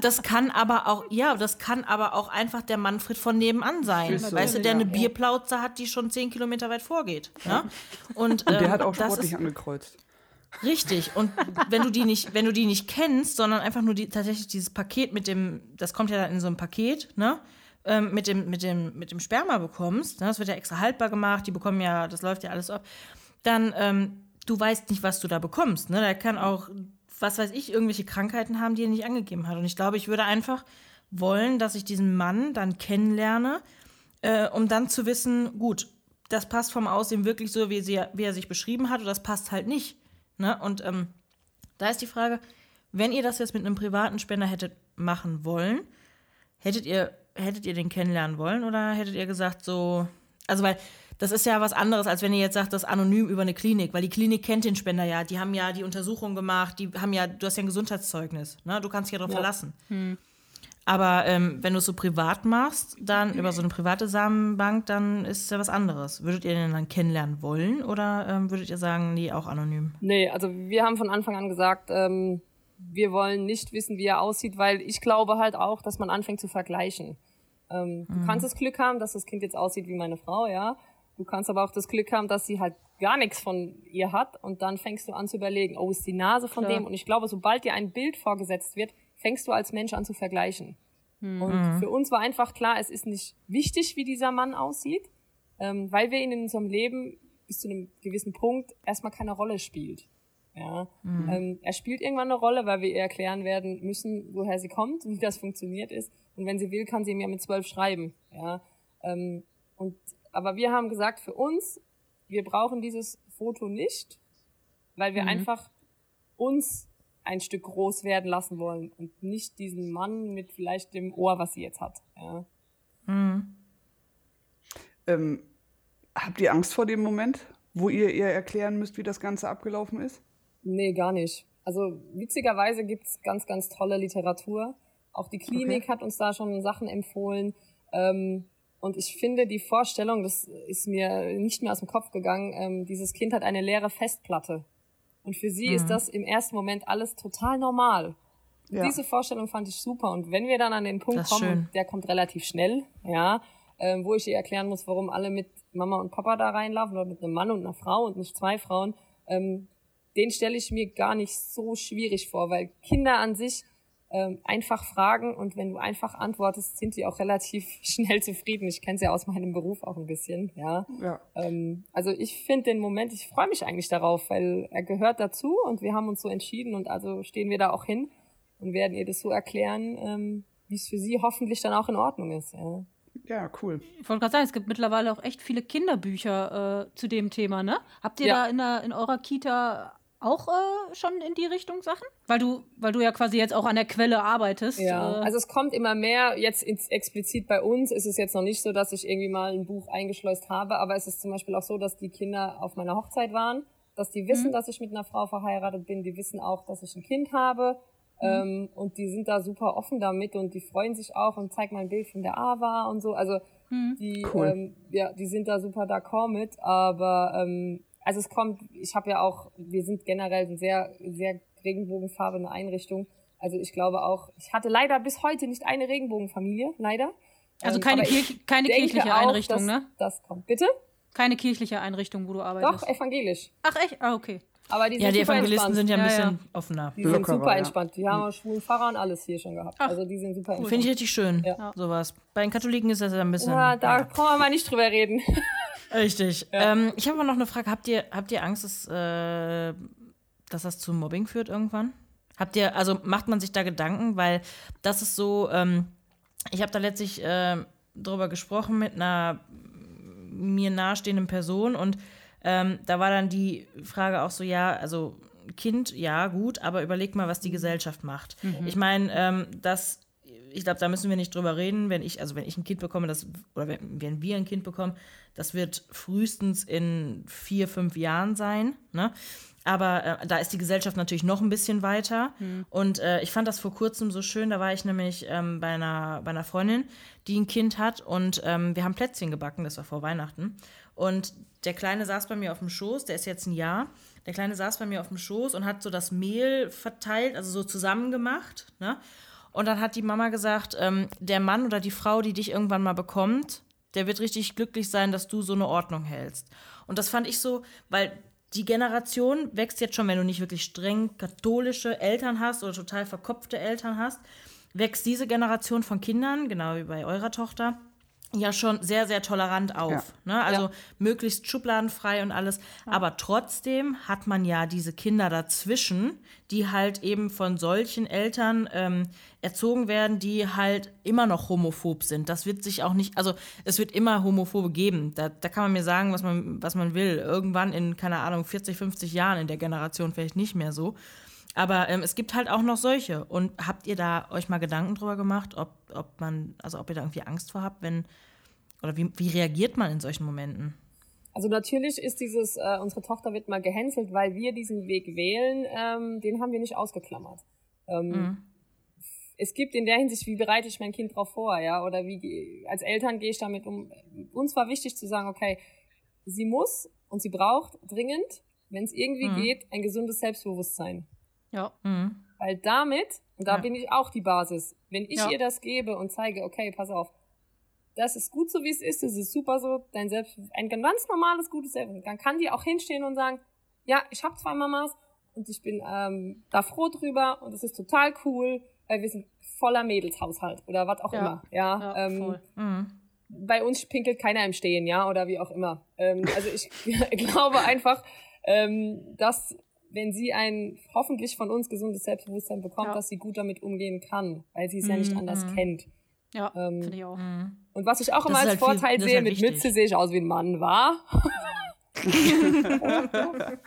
Das kann aber auch, ja, das kann aber auch einfach der Manfred von nebenan sein. So, weißt du, der eine Bierplauze hat, die schon zehn Kilometer weit vorgeht. Ne? Und, ähm, und der hat auch sportlich ist, angekreuzt. Richtig. Und wenn du die nicht, wenn du die nicht kennst, sondern einfach nur die, tatsächlich dieses Paket mit dem, das kommt ja dann in so einem Paket, ne? Ähm, mit, dem, mit, dem, mit dem Sperma bekommst, ne? das wird ja extra haltbar gemacht, die bekommen ja, das läuft ja alles ab, dann ähm, du weißt nicht, was du da bekommst. Ne? Der kann auch, was weiß ich, irgendwelche Krankheiten haben, die er nicht angegeben hat. Und ich glaube, ich würde einfach wollen, dass ich diesen Mann dann kennenlerne, äh, um dann zu wissen, gut, das passt vom Aussehen wirklich so, wie, sie, wie er sich beschrieben hat, oder das passt halt nicht. Ne? Und ähm, da ist die Frage, wenn ihr das jetzt mit einem privaten Spender hättet machen wollen, hättet ihr, hättet ihr den kennenlernen wollen oder hättet ihr gesagt, so, also weil das ist ja was anderes, als wenn ihr jetzt sagt, das anonym über eine Klinik, weil die Klinik kennt den Spender ja, die haben ja die Untersuchung gemacht, die haben ja, du hast ja ein Gesundheitszeugnis, ne? Du kannst dich ja darauf ja. verlassen. Hm. Aber ähm, wenn du es so privat machst, dann über so eine private Samenbank, dann ist es ja was anderes. Würdet ihr den dann kennenlernen wollen oder ähm, würdet ihr sagen, nee, auch anonym? Nee, also wir haben von Anfang an gesagt, ähm, wir wollen nicht wissen, wie er aussieht, weil ich glaube halt auch, dass man anfängt zu vergleichen. Ähm, mhm. Du kannst das Glück haben, dass das Kind jetzt aussieht wie meine Frau, ja. Du kannst aber auch das Glück haben, dass sie halt gar nichts von ihr hat und dann fängst du an zu überlegen, oh, ist die Nase von Klar. dem? Und ich glaube, sobald dir ein Bild vorgesetzt wird, fängst du als Mensch an zu vergleichen. Mhm. Und für uns war einfach klar, es ist nicht wichtig, wie dieser Mann aussieht, ähm, weil wir ihn in unserem Leben bis zu einem gewissen Punkt erstmal keine Rolle spielt. Ja, mhm. ähm, er spielt irgendwann eine Rolle, weil wir ihr erklären werden müssen, woher sie kommt, wie das funktioniert ist. Und wenn sie will, kann sie ihm ja mit zwölf schreiben. Ja, ähm, und aber wir haben gesagt, für uns, wir brauchen dieses Foto nicht, weil wir mhm. einfach uns ein Stück groß werden lassen wollen und nicht diesen Mann mit vielleicht dem Ohr, was sie jetzt hat. Ja. Mhm. Ähm, habt ihr Angst vor dem Moment, wo ihr ihr erklären müsst, wie das Ganze abgelaufen ist? Nee, gar nicht. Also witzigerweise gibt's ganz, ganz tolle Literatur. Auch die Klinik okay. hat uns da schon Sachen empfohlen. Ähm, und ich finde die Vorstellung, das ist mir nicht mehr aus dem Kopf gegangen, ähm, dieses Kind hat eine leere Festplatte. Und für sie mhm. ist das im ersten Moment alles total normal. Ja. Diese Vorstellung fand ich super. Und wenn wir dann an den Punkt kommen, der kommt relativ schnell, ja, ähm, wo ich ihr erklären muss, warum alle mit Mama und Papa da reinlaufen oder mit einem Mann und einer Frau und nicht zwei Frauen, ähm, den stelle ich mir gar nicht so schwierig vor, weil Kinder an sich ähm, einfach fragen und wenn du einfach antwortest, sind die auch relativ schnell zufrieden. Ich kenne es ja aus meinem Beruf auch ein bisschen, ja. ja. Ähm, also ich finde den Moment, ich freue mich eigentlich darauf, weil er gehört dazu und wir haben uns so entschieden und also stehen wir da auch hin und werden ihr das so erklären, ähm, wie es für sie hoffentlich dann auch in Ordnung ist, ja. Ja, cool. Ich wollte gerade sagen, es gibt mittlerweile auch echt viele Kinderbücher äh, zu dem Thema, ne? Habt ihr ja. da in, der, in eurer Kita auch äh, schon in die Richtung Sachen? Weil du, weil du ja quasi jetzt auch an der Quelle arbeitest. Ja, äh. also es kommt immer mehr. Jetzt ins, explizit bei uns ist es jetzt noch nicht so, dass ich irgendwie mal ein Buch eingeschleust habe, aber es ist zum Beispiel auch so, dass die Kinder auf meiner Hochzeit waren, dass die wissen, mhm. dass ich mit einer Frau verheiratet bin, die wissen auch, dass ich ein Kind habe. Mhm. Ähm, und die sind da super offen damit und die freuen sich auch und zeigen mein Bild von der Ava und so. Also mhm. die, cool. ähm, ja, die sind da super d'accord mit, aber ähm, also es kommt, ich habe ja auch, wir sind generell eine sehr, sehr regenbogenfarbene Einrichtung. Also ich glaube auch, ich hatte leider bis heute nicht eine Regenbogenfamilie, leider. Also ähm, keine, Kirch keine kirchliche auch, Einrichtung, dass, ne? Das kommt. Bitte? Keine kirchliche Einrichtung, wo du arbeitest. Doch, evangelisch. Ach echt? Ah, okay. Aber die ja, die Evangelisten entspannt. sind ja ein bisschen ja, ja. offener. Die sind super entspannt. Die haben auch schwulen Pfarrer und alles hier schon gehabt. Ach, also die sind super entspannt. Finde ich richtig schön, ja. sowas. Bei den Katholiken ist das ja ein bisschen... Ja, da brauchen wir mal nicht drüber reden. Richtig. Ja. Ähm, ich habe noch eine Frage. Habt ihr, habt ihr Angst, dass, äh, dass das zu Mobbing führt irgendwann? Habt ihr, also macht man sich da Gedanken? Weil das ist so, ähm, ich habe da letztlich äh, drüber gesprochen mit einer mir nahestehenden Person und ähm, da war dann die Frage auch so, ja, also Kind, ja, gut, aber überleg mal, was die Gesellschaft macht. Mhm. Ich meine, ähm, das ich glaube, da müssen wir nicht drüber reden, wenn ich, also wenn ich ein Kind bekomme, das, oder wenn, wenn wir ein Kind bekommen, das wird frühestens in vier, fünf Jahren sein. Ne? Aber äh, da ist die Gesellschaft natürlich noch ein bisschen weiter. Mhm. Und äh, ich fand das vor kurzem so schön. Da war ich nämlich ähm, bei, einer, bei einer Freundin, die ein Kind hat. Und ähm, wir haben Plätzchen gebacken, das war vor Weihnachten. Und der Kleine saß bei mir auf dem Schoß, der ist jetzt ein Jahr. Der Kleine saß bei mir auf dem Schoß und hat so das Mehl verteilt, also so zusammengemacht. Ne? Und dann hat die Mama gesagt, ähm, der Mann oder die Frau, die dich irgendwann mal bekommt, der wird richtig glücklich sein, dass du so eine Ordnung hältst. Und das fand ich so, weil die Generation wächst jetzt schon, wenn du nicht wirklich streng katholische Eltern hast oder total verkopfte Eltern hast, wächst diese Generation von Kindern, genau wie bei eurer Tochter, ja schon sehr, sehr tolerant auf. Ja. Ne? Also ja. möglichst schubladenfrei und alles. Ja. Aber trotzdem hat man ja diese Kinder dazwischen, die halt eben von solchen Eltern ähm, erzogen werden, die halt immer noch homophob sind. Das wird sich auch nicht, also es wird immer Homophobe geben. Da, da kann man mir sagen, was man, was man will. Irgendwann in, keine Ahnung, 40, 50 Jahren in der Generation vielleicht nicht mehr so. Aber ähm, es gibt halt auch noch solche. Und habt ihr da euch mal Gedanken drüber gemacht, ob, ob man, also ob ihr da irgendwie Angst vor habt, wenn, oder wie, wie reagiert man in solchen Momenten? Also natürlich ist dieses, äh, unsere Tochter wird mal gehänselt, weil wir diesen Weg wählen, ähm, den haben wir nicht ausgeklammert. Ähm, mhm. Es gibt in der Hinsicht, wie bereite ich mein Kind drauf vor, ja, oder wie als Eltern gehe ich damit um. Uns war wichtig zu sagen, okay, sie muss und sie braucht dringend, wenn es irgendwie mhm. geht, ein gesundes Selbstbewusstsein. Ja. Mhm. Weil damit, und da ja. bin ich auch die Basis, wenn ich ja. ihr das gebe und zeige, okay, pass auf, das ist gut so, wie es ist, das ist super so, dein Selbst, ein ganz normales, gutes Selbst. Dann kann die auch hinstehen und sagen, ja, ich habe zwei Mamas und ich bin ähm, da froh drüber und es ist total cool, weil wir sind voller Mädelshaushalt oder was auch ja. immer. Ja, ja ähm. Mhm. Bei uns pinkelt keiner im Stehen, ja, oder wie auch immer. Ähm, also ich glaube einfach, ähm, dass wenn sie ein hoffentlich von uns gesundes Selbstbewusstsein bekommt, ja. dass sie gut damit umgehen kann, weil sie es mhm. ja nicht anders mhm. kennt. Ja, ähm, finde ich auch. Mhm. Und was ich auch immer als halt Vorteil viel, sehe, halt mit wichtig. Mütze sehe ich aus wie ein Mann, war.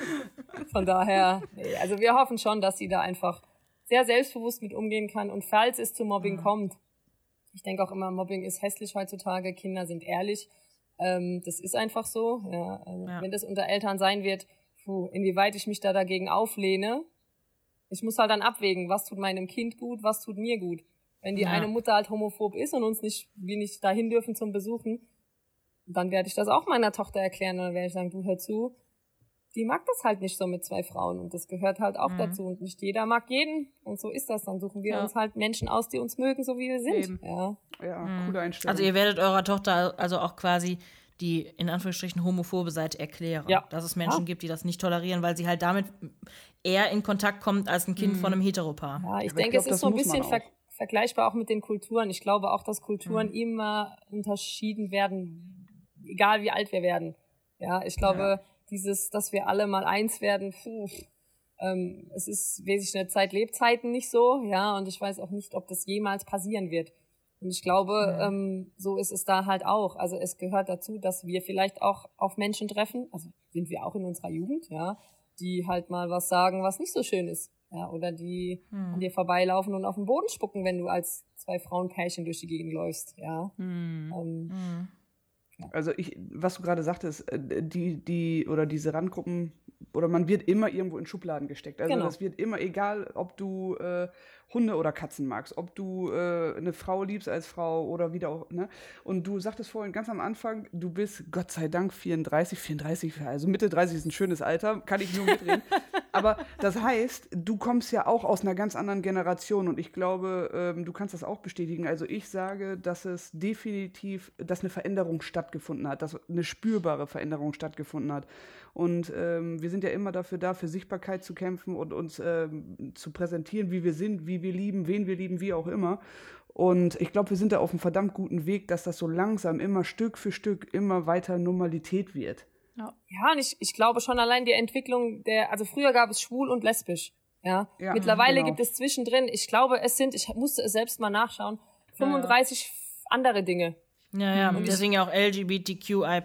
Von daher, nee, also wir hoffen schon, dass sie da einfach sehr selbstbewusst mit umgehen kann. Und falls es zu Mobbing mhm. kommt, ich denke auch immer, Mobbing ist hässlich heutzutage, Kinder sind ehrlich. Ähm, das ist einfach so. Ja, also ja. Wenn das unter Eltern sein wird, puh, inwieweit ich mich da dagegen auflehne, ich muss halt dann abwägen, was tut meinem Kind gut, was tut mir gut. Wenn die ja. eine Mutter halt homophob ist und uns nicht, wir nicht dahin dürfen zum Besuchen, dann werde ich das auch meiner Tochter erklären und dann werde ich sagen, du hör zu, die mag das halt nicht so mit zwei Frauen und das gehört halt auch mhm. dazu und nicht jeder mag jeden und so ist das. Dann suchen wir ja. uns halt Menschen aus, die uns mögen, so wie wir sind. Eben. Ja, ja mhm. coole Einstellung. Also ihr werdet eurer Tochter also auch quasi die in Anführungsstrichen homophobe Seite erklären, ja. dass es Menschen ja. gibt, die das nicht tolerieren, weil sie halt damit eher in Kontakt kommt als ein Kind mhm. von einem Heteropaar. Ja, ich denke, ich glaub, es ist so ein bisschen ver vergleichbar auch mit den Kulturen. Ich glaube auch, dass Kulturen mhm. immer unterschieden werden, egal wie alt wir werden. Ja, ich glaube, ja. dieses, dass wir alle mal eins werden, puh, ähm, es ist wesentlich in der Zeit Lebzeiten nicht so, ja, und ich weiß auch nicht, ob das jemals passieren wird. Und ich glaube, mhm. ähm, so ist es da halt auch. Also es gehört dazu, dass wir vielleicht auch auf Menschen treffen, also sind wir auch in unserer Jugend, ja, die halt mal was sagen, was nicht so schön ist. Ja, oder die hm. an dir vorbeilaufen und auf den Boden spucken, wenn du als zwei Frauenpärchen durch die Gegend läufst, ja. Hm. Ähm, hm. Also ich, was du gerade sagtest, äh, die, die oder diese Randgruppen oder man wird immer irgendwo in Schubladen gesteckt. Also genau. das wird immer, egal ob du äh, Hunde oder Katzen magst, ob du äh, eine Frau liebst als Frau oder wieder auch, ne? Und du sagtest vorhin ganz am Anfang, du bist Gott sei Dank 34, 34, also Mitte 30 ist ein schönes Alter, kann ich nur mitreden. Aber das heißt, du kommst ja auch aus einer ganz anderen Generation und ich glaube, ähm, du kannst das auch bestätigen. Also ich sage, dass es definitiv, dass eine Veränderung stattgefunden hat, dass eine spürbare Veränderung stattgefunden hat. Und ähm, wir sind ja immer dafür da, für Sichtbarkeit zu kämpfen und uns ähm, zu präsentieren, wie wir sind, wie wir lieben, wen wir lieben, wie auch immer. Und ich glaube, wir sind da auf einem verdammt guten Weg, dass das so langsam immer Stück für Stück immer weiter Normalität wird. Ja, ja und ich, ich glaube schon allein die Entwicklung der, also früher gab es schwul und lesbisch. Ja. ja Mittlerweile genau. gibt es zwischendrin, ich glaube, es sind, ich musste es selbst mal nachschauen, 35 ja. andere Dinge. Ja, ja, und deswegen ja auch LGBTQI.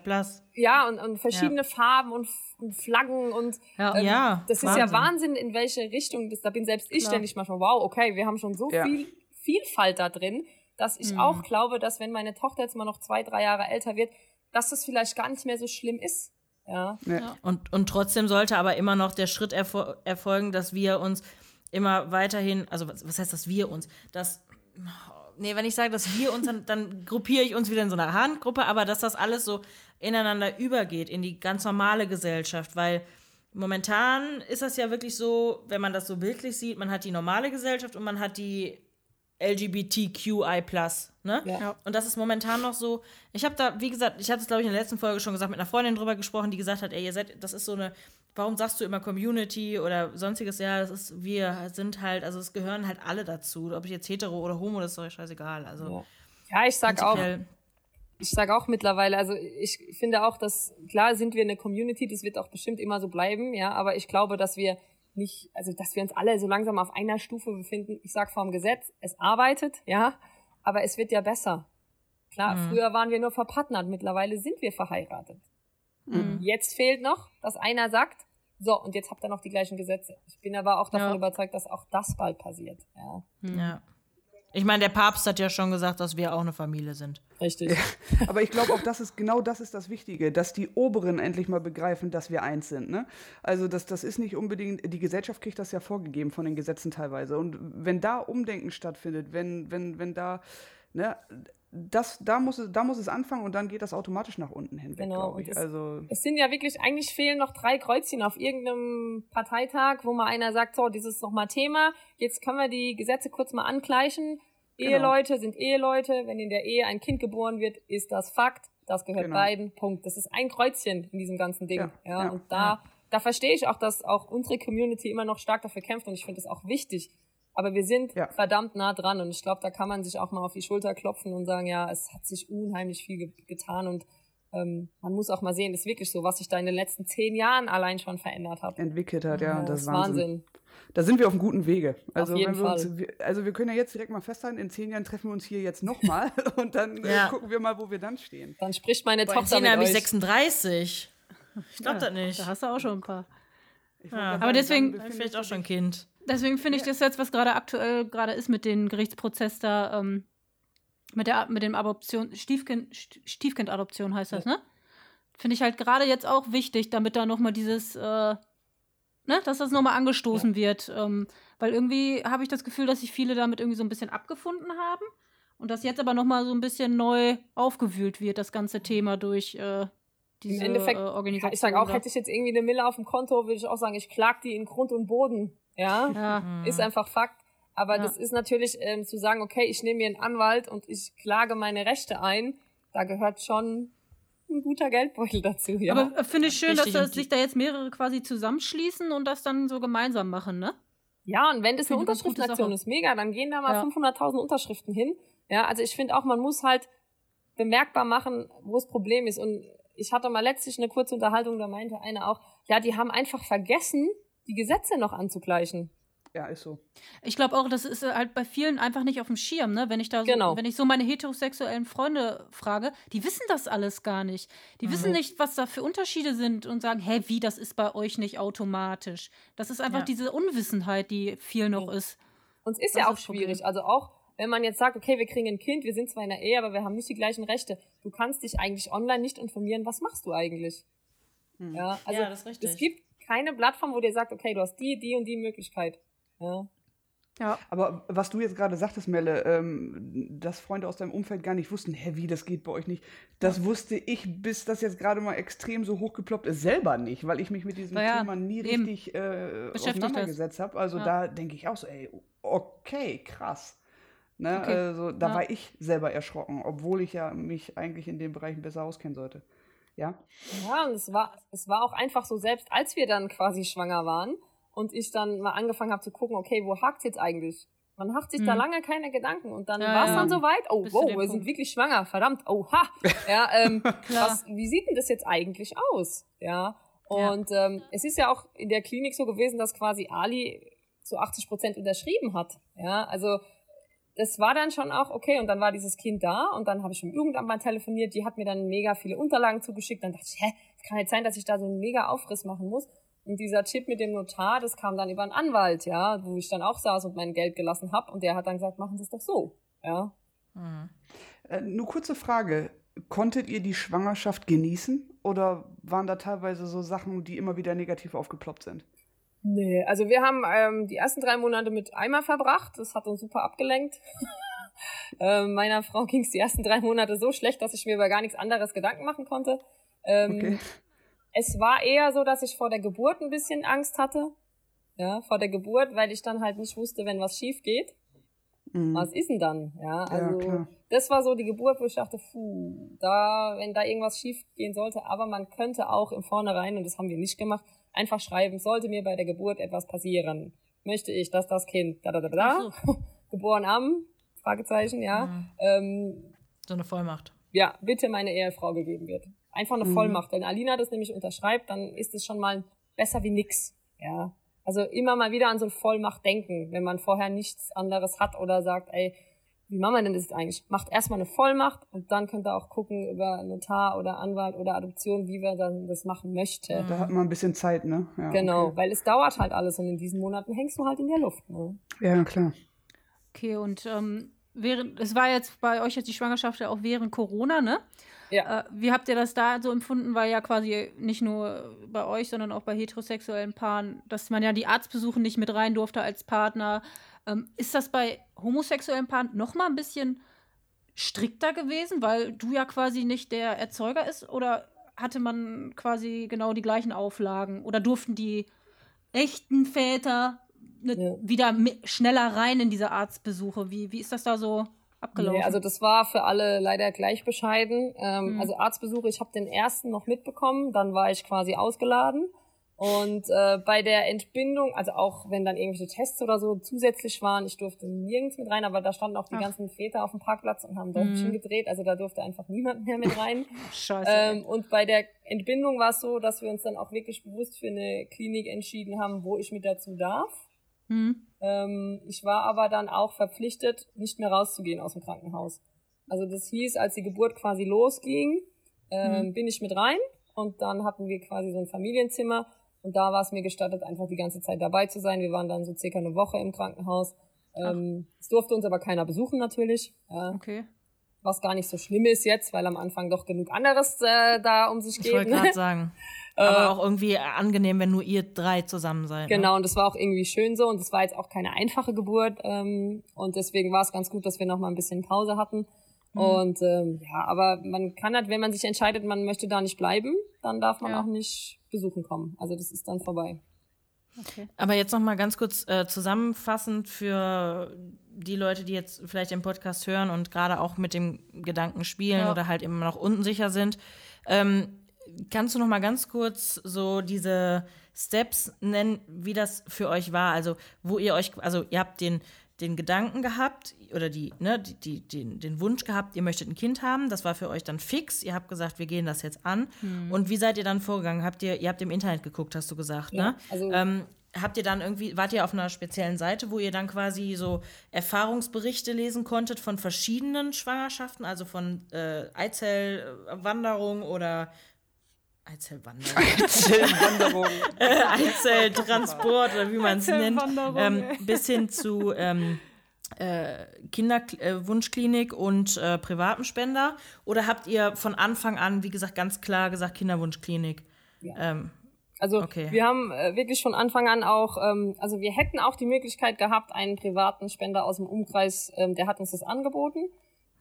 Ja, und, und verschiedene ja. Farben und, und, Flaggen und ja, ähm, ja das Wahnsinn. ist ja Wahnsinn, in welche Richtung das, da bin selbst ich Klar. ständig manchmal, wow, okay, wir haben schon so ja. viel Vielfalt da drin, dass ich mhm. auch glaube, dass wenn meine Tochter jetzt mal noch zwei, drei Jahre älter wird, dass das vielleicht gar nicht mehr so schlimm ist. Ja. ja. Und, und trotzdem sollte aber immer noch der Schritt erfol erfolgen, dass wir uns immer weiterhin, also was, was heißt das wir uns, dass nee, wenn ich sage, dass wir uns, dann, dann gruppiere ich uns wieder in so einer Handgruppe, aber dass das alles so ineinander übergeht, in die ganz normale Gesellschaft, weil momentan ist das ja wirklich so, wenn man das so bildlich sieht, man hat die normale Gesellschaft und man hat die LGBTQI+. Ne? Ja. Und das ist momentan noch so. Ich habe da, wie gesagt, ich hatte es, glaube ich, in der letzten Folge schon gesagt, mit einer Freundin drüber gesprochen, die gesagt hat, ey, ihr seid, das ist so eine, warum sagst du immer Community oder sonstiges? Ja, das ist, wir sind halt, also es gehören halt alle dazu. Ob ich jetzt hetero oder homo, das ist doch scheißegal. Also, ja. ich sag auch. Ich sage auch mittlerweile, also ich finde auch, dass klar sind wir eine Community, das wird auch bestimmt immer so bleiben, ja, aber ich glaube, dass wir nicht, also dass wir uns alle so langsam auf einer Stufe befinden. Ich sag vom Gesetz, es arbeitet, ja, aber es wird ja besser. Klar, mhm. früher waren wir nur verpartnert, mittlerweile sind wir verheiratet. Mhm. Jetzt fehlt noch, dass einer sagt, So, und jetzt habt ihr noch die gleichen Gesetze. Ich bin aber auch davon ja. überzeugt, dass auch das bald passiert. Ja. ja. Ich meine, der Papst hat ja schon gesagt, dass wir auch eine Familie sind. Richtig. Ja, aber ich glaube auch, das ist genau das ist das Wichtige, dass die Oberen endlich mal begreifen, dass wir eins sind. Ne? Also das, das ist nicht unbedingt, die Gesellschaft kriegt das ja vorgegeben von den Gesetzen teilweise. Und wenn da Umdenken stattfindet, wenn, wenn, wenn da, ne, das, da, muss es, da muss es anfangen und dann geht das automatisch nach unten hin. Genau. Ich. Also es sind ja wirklich, eigentlich fehlen noch drei Kreuzchen auf irgendeinem Parteitag, wo mal einer sagt, so, dieses ist nochmal Thema, jetzt können wir die Gesetze kurz mal angleichen. Genau. Eheleute sind Eheleute, wenn in der Ehe ein Kind geboren wird, ist das Fakt, das gehört genau. beiden, Punkt. Das ist ein Kreuzchen in diesem ganzen Ding. Ja, ja, ja und da, ja. da verstehe ich auch, dass auch unsere Community immer noch stark dafür kämpft und ich finde es auch wichtig, aber wir sind ja. verdammt nah dran und ich glaube, da kann man sich auch mal auf die Schulter klopfen und sagen, ja, es hat sich unheimlich viel ge getan und ähm, man muss auch mal sehen, ist wirklich so, was sich da in den letzten zehn Jahren allein schon verändert hat. Entwickelt hat, ja, ja das ist Wahnsinn. Wahnsinn. Da sind wir auf einem guten Wege. Also, auf jeden wir uns, also wir können ja jetzt direkt mal festhalten, in zehn Jahren treffen wir uns hier jetzt nochmal und dann äh, ja. äh, gucken wir mal, wo wir dann stehen. Dann spricht meine Boah, Tochter in zehn bin ich 36. Ich glaube ja, das nicht. Da hast du auch schon ein paar. Ja. Aber deswegen vielleicht auch schon ein Kind. Deswegen finde ich das jetzt, was gerade aktuell gerade ist mit dem Gerichtsprozess da, ähm, mit der mit dem Adoption, Stiefkind, Stiefkindadoption heißt das, ja. ne? Finde ich halt gerade jetzt auch wichtig, damit da nochmal dieses, äh, ne, dass das nochmal angestoßen ja. wird. Ähm, weil irgendwie habe ich das Gefühl, dass sich viele damit irgendwie so ein bisschen abgefunden haben. Und dass jetzt aber nochmal so ein bisschen neu aufgewühlt wird, das ganze Thema durch äh, diese Im Endeffekt, äh, Organisation. Ich sage auch, hätte ich jetzt irgendwie eine Mille auf dem Konto, würde ich auch sagen, ich klag die in Grund und Boden. Ja, ja. Ist einfach Fakt. Aber ja. das ist natürlich ähm, zu sagen, okay, ich nehme mir einen Anwalt und ich klage meine Rechte ein, da gehört schon ein guter Geldbeutel dazu. Ja. Aber äh, finde ich schön, Richtig dass sich da jetzt mehrere quasi zusammenschließen und das dann so gemeinsam machen, ne? Ja, und wenn das eine Unterschriftenaktion ist, mega, dann gehen da mal ja. 500.000 Unterschriften hin. Ja, also ich finde auch, man muss halt bemerkbar machen, wo das Problem ist. Und ich hatte mal letztlich eine kurze Unterhaltung, da meinte einer auch, ja, die haben einfach vergessen, die Gesetze noch anzugleichen. Ja, ist so. Ich glaube auch, das ist halt bei vielen einfach nicht auf dem Schirm, ne? Wenn ich da so, genau. wenn ich so meine heterosexuellen Freunde frage, die wissen das alles gar nicht. Die mhm. wissen nicht, was da für Unterschiede sind und sagen, hä, wie, das ist bei euch nicht automatisch. Das ist einfach ja. diese Unwissenheit, die viel noch ja. ist. Und es ist das ja auch ist schwierig. Also auch, wenn man jetzt sagt, okay, wir kriegen ein Kind, wir sind zwar in der Ehe, aber wir haben nicht die gleichen Rechte. Du kannst dich eigentlich online nicht informieren, was machst du eigentlich? Hm. Ja, also ja, es gibt keine Plattform, wo dir sagt, okay, du hast die, die und die Möglichkeit. Ja. Ja. Aber was du jetzt gerade sagtest, Melle, ähm, dass Freunde aus deinem Umfeld gar nicht wussten, hä, wie, das geht bei euch nicht. Das ja. wusste ich, bis das jetzt gerade mal extrem so hochgeploppt ist, selber nicht, weil ich mich mit diesem ja, Thema nie eben. richtig äh, auseinandergesetzt habe. Also ja. da denke ich auch so, ey, okay, krass. Ne? Okay. Also da war ich selber erschrocken, obwohl ich ja mich eigentlich in den Bereichen besser auskennen sollte. Ja. Ja, und es war, es war auch einfach so, selbst als wir dann quasi schwanger waren und ich dann mal angefangen habe zu gucken, okay, wo hakt's jetzt eigentlich? Man macht sich hm. da lange keine Gedanken und dann ja, war es dann ja. soweit, oh, wow, wir Punkt. sind wirklich schwanger, verdammt, oha. Ja, ähm, was, wie sieht denn das jetzt eigentlich aus? Ja. Und ja. Ähm, es ist ja auch in der Klinik so gewesen, dass quasi Ali zu 80 Prozent unterschrieben hat. Ja, also das war dann schon auch okay und dann war dieses Kind da und dann habe ich mit Jugendamt mal telefoniert, die hat mir dann mega viele Unterlagen zugeschickt, dann dachte ich, hä, es kann nicht sein, dass ich da so einen mega Aufriss machen muss. Und dieser Chip mit dem Notar, das kam dann über einen Anwalt, ja, wo ich dann auch saß und mein Geld gelassen habe und der hat dann gesagt, machen Sie es doch so, ja. Mhm. Äh, nur kurze Frage, konntet ihr die Schwangerschaft genießen oder waren da teilweise so Sachen, die immer wieder negativ aufgeploppt sind? Nee, also wir haben ähm, die ersten drei Monate mit Eimer verbracht. Das hat uns super abgelenkt. ähm, meiner Frau ging es die ersten drei Monate so schlecht, dass ich mir über gar nichts anderes Gedanken machen konnte. Ähm, okay. Es war eher so, dass ich vor der Geburt ein bisschen Angst hatte. Ja, vor der Geburt, weil ich dann halt nicht wusste, wenn was schief geht. Mhm. Was ist denn dann? Ja, also ja, das war so die Geburt, wo ich dachte, puh, da, wenn da irgendwas schief gehen sollte, aber man könnte auch im Vornherein, und das haben wir nicht gemacht, einfach schreiben, sollte mir bei der Geburt etwas passieren, möchte ich, dass das Kind da da da da geboren am Fragezeichen, ja. Mhm. Ähm, so eine Vollmacht. Ja, bitte meine Ehefrau gegeben wird. Einfach eine mhm. Vollmacht. Wenn Alina das nämlich unterschreibt, dann ist es schon mal besser wie nix. Ja. Also immer mal wieder an so eine Vollmacht denken, wenn man vorher nichts anderes hat oder sagt, ey, wie machen wir denn das eigentlich? Macht erstmal eine Vollmacht und dann könnt ihr auch gucken über Notar oder Anwalt oder Adoption, wie wir dann das machen möchten. Da hat man ein bisschen Zeit, ne? Ja, genau, okay. weil es dauert halt alles und in diesen Monaten hängst du halt in der Luft. Ne? Ja, klar. Okay, und ähm, während, es war jetzt bei euch jetzt die Schwangerschaft ja auch während Corona, ne? Ja. Äh, wie habt ihr das da so empfunden? Weil ja quasi nicht nur bei euch, sondern auch bei heterosexuellen Paaren, dass man ja die Arztbesuche nicht mit rein durfte als Partner. Ähm, ist das bei homosexuellen Paaren noch mal ein bisschen strikter gewesen, weil du ja quasi nicht der Erzeuger ist? Oder hatte man quasi genau die gleichen Auflagen? Oder durften die echten Väter ne, ja. wieder schneller rein in diese Arztbesuche? Wie, wie ist das da so abgelaufen? Nee, also das war für alle leider gleich bescheiden. Ähm, mhm. Also Arztbesuche, ich habe den ersten noch mitbekommen, dann war ich quasi ausgeladen. Und äh, bei der Entbindung, also auch wenn dann irgendwelche Tests oder so zusätzlich waren, ich durfte nirgends mit rein, aber da standen auch die Ach. ganzen Väter auf dem Parkplatz und haben Däumchen mhm. gedreht, also da durfte einfach niemand mehr mit rein. Scheiße. Ähm, und bei der Entbindung war es so, dass wir uns dann auch wirklich bewusst für eine Klinik entschieden haben, wo ich mit dazu darf. Mhm. Ähm, ich war aber dann auch verpflichtet, nicht mehr rauszugehen aus dem Krankenhaus. Also das hieß, als die Geburt quasi losging, ähm, mhm. bin ich mit rein und dann hatten wir quasi so ein Familienzimmer und da war es mir gestattet, einfach die ganze Zeit dabei zu sein. Wir waren dann so circa eine Woche im Krankenhaus. Ähm, es durfte uns aber keiner besuchen natürlich. Ja. Okay. Was gar nicht so schlimm ist jetzt, weil am Anfang doch genug anderes äh, da um sich geht. Ich wollte gerade sagen. Aber äh, auch irgendwie angenehm, wenn nur ihr drei zusammen seid. Ne? Genau, ne? und das war auch irgendwie schön so. Und das war jetzt auch keine einfache Geburt. Ähm, und deswegen war es ganz gut, dass wir noch mal ein bisschen Pause hatten. Mhm. Und ähm, ja, aber man kann halt, wenn man sich entscheidet, man möchte da nicht bleiben, dann darf man ja. auch nicht besuchen kommen. Also das ist dann vorbei. Okay. Aber jetzt noch mal ganz kurz äh, zusammenfassend für die Leute, die jetzt vielleicht den Podcast hören und gerade auch mit dem Gedanken spielen ja. oder halt immer noch unsicher sind. Ähm, kannst du noch mal ganz kurz so diese Steps nennen, wie das für euch war? Also, wo ihr euch, also ihr habt den, den Gedanken gehabt oder die, ne, die, die, den, den Wunsch gehabt, ihr möchtet ein Kind haben. Das war für euch dann fix. Ihr habt gesagt, wir gehen das jetzt an. Mhm. Und wie seid ihr dann vorgegangen? Habt ihr, ihr habt im Internet geguckt, hast du gesagt, ja, ne? Also ähm, habt ihr dann irgendwie, wart ihr auf einer speziellen Seite, wo ihr dann quasi so Erfahrungsberichte lesen konntet von verschiedenen Schwangerschaften, also von äh, Eizellwanderung oder Eizellwanderung. Eizellwanderung. Eizelltransport oder wie man es nennt. Ähm, bis hin zu ähm, äh, Kinderwunschklinik äh, und äh, privaten Spender? Oder habt ihr von Anfang an, wie gesagt, ganz klar gesagt Kinderwunschklinik? Ja. Ähm, also okay. wir haben äh, wirklich von Anfang an auch, ähm, also wir hätten auch die Möglichkeit gehabt, einen privaten Spender aus dem Umkreis, ähm, der hat uns das angeboten.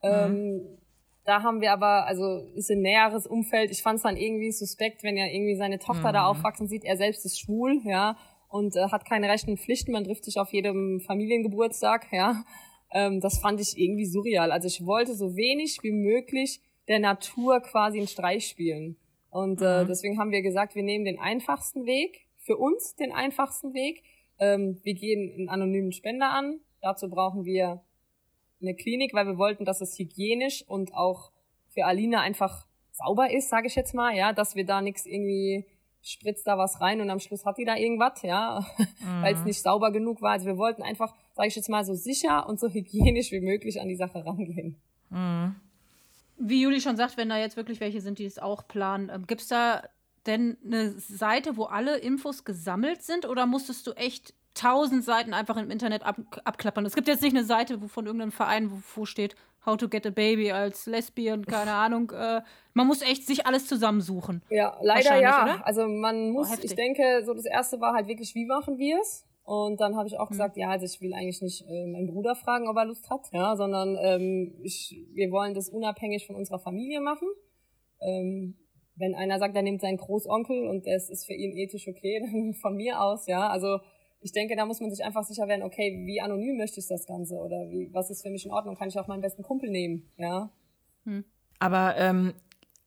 Mhm. Da haben wir aber, also ist ein näheres Umfeld. Ich fand es dann irgendwie suspekt, wenn er irgendwie seine Tochter mhm. da aufwachsen sieht. Er selbst ist schwul, ja, und äh, hat keine Rechten Pflichten. Man trifft sich auf jedem Familiengeburtstag, ja. Ähm, das fand ich irgendwie surreal. Also ich wollte so wenig wie möglich der Natur quasi einen Streich spielen. Und äh, mhm. deswegen haben wir gesagt, wir nehmen den einfachsten Weg, für uns den einfachsten Weg. Ähm, wir gehen einen anonymen Spender an. Dazu brauchen wir eine Klinik, weil wir wollten, dass es hygienisch und auch für Alina einfach sauber ist, sage ich jetzt mal, ja, dass wir da nichts irgendwie spritzt da was rein und am Schluss hat die da irgendwas, ja, mhm. weil es nicht sauber genug war. Also wir wollten einfach, sage ich jetzt mal, so sicher und so hygienisch wie möglich an die Sache rangehen. Mhm. Wie Juli schon sagt, wenn da jetzt wirklich welche sind, die es auch planen, ähm, gibt es da denn eine Seite, wo alle Infos gesammelt sind oder musstest du echt tausend Seiten einfach im Internet ab, abklappern. Es gibt jetzt nicht eine Seite wo von irgendeinem Verein, wo, wo steht How to get a baby als Lesbian, keine Ahnung. Äh, man muss echt sich alles zusammensuchen. Ja, leider ja. Oder? Also man muss, oh, ich denke, so das erste war halt wirklich, wie machen wir es? Und dann habe ich auch mhm. gesagt, ja, also ich will eigentlich nicht äh, meinen Bruder fragen, ob er Lust hat, ja, sondern ähm, ich, wir wollen das unabhängig von unserer Familie machen. Ähm, wenn einer sagt, er nimmt seinen Großonkel und das ist für ihn ethisch okay, dann von mir aus, ja. Also ich denke, da muss man sich einfach sicher werden, okay, wie anonym möchte ich das Ganze oder wie, was ist für mich in Ordnung? Kann ich auch meinen besten Kumpel nehmen, ja? Hm. Aber ähm,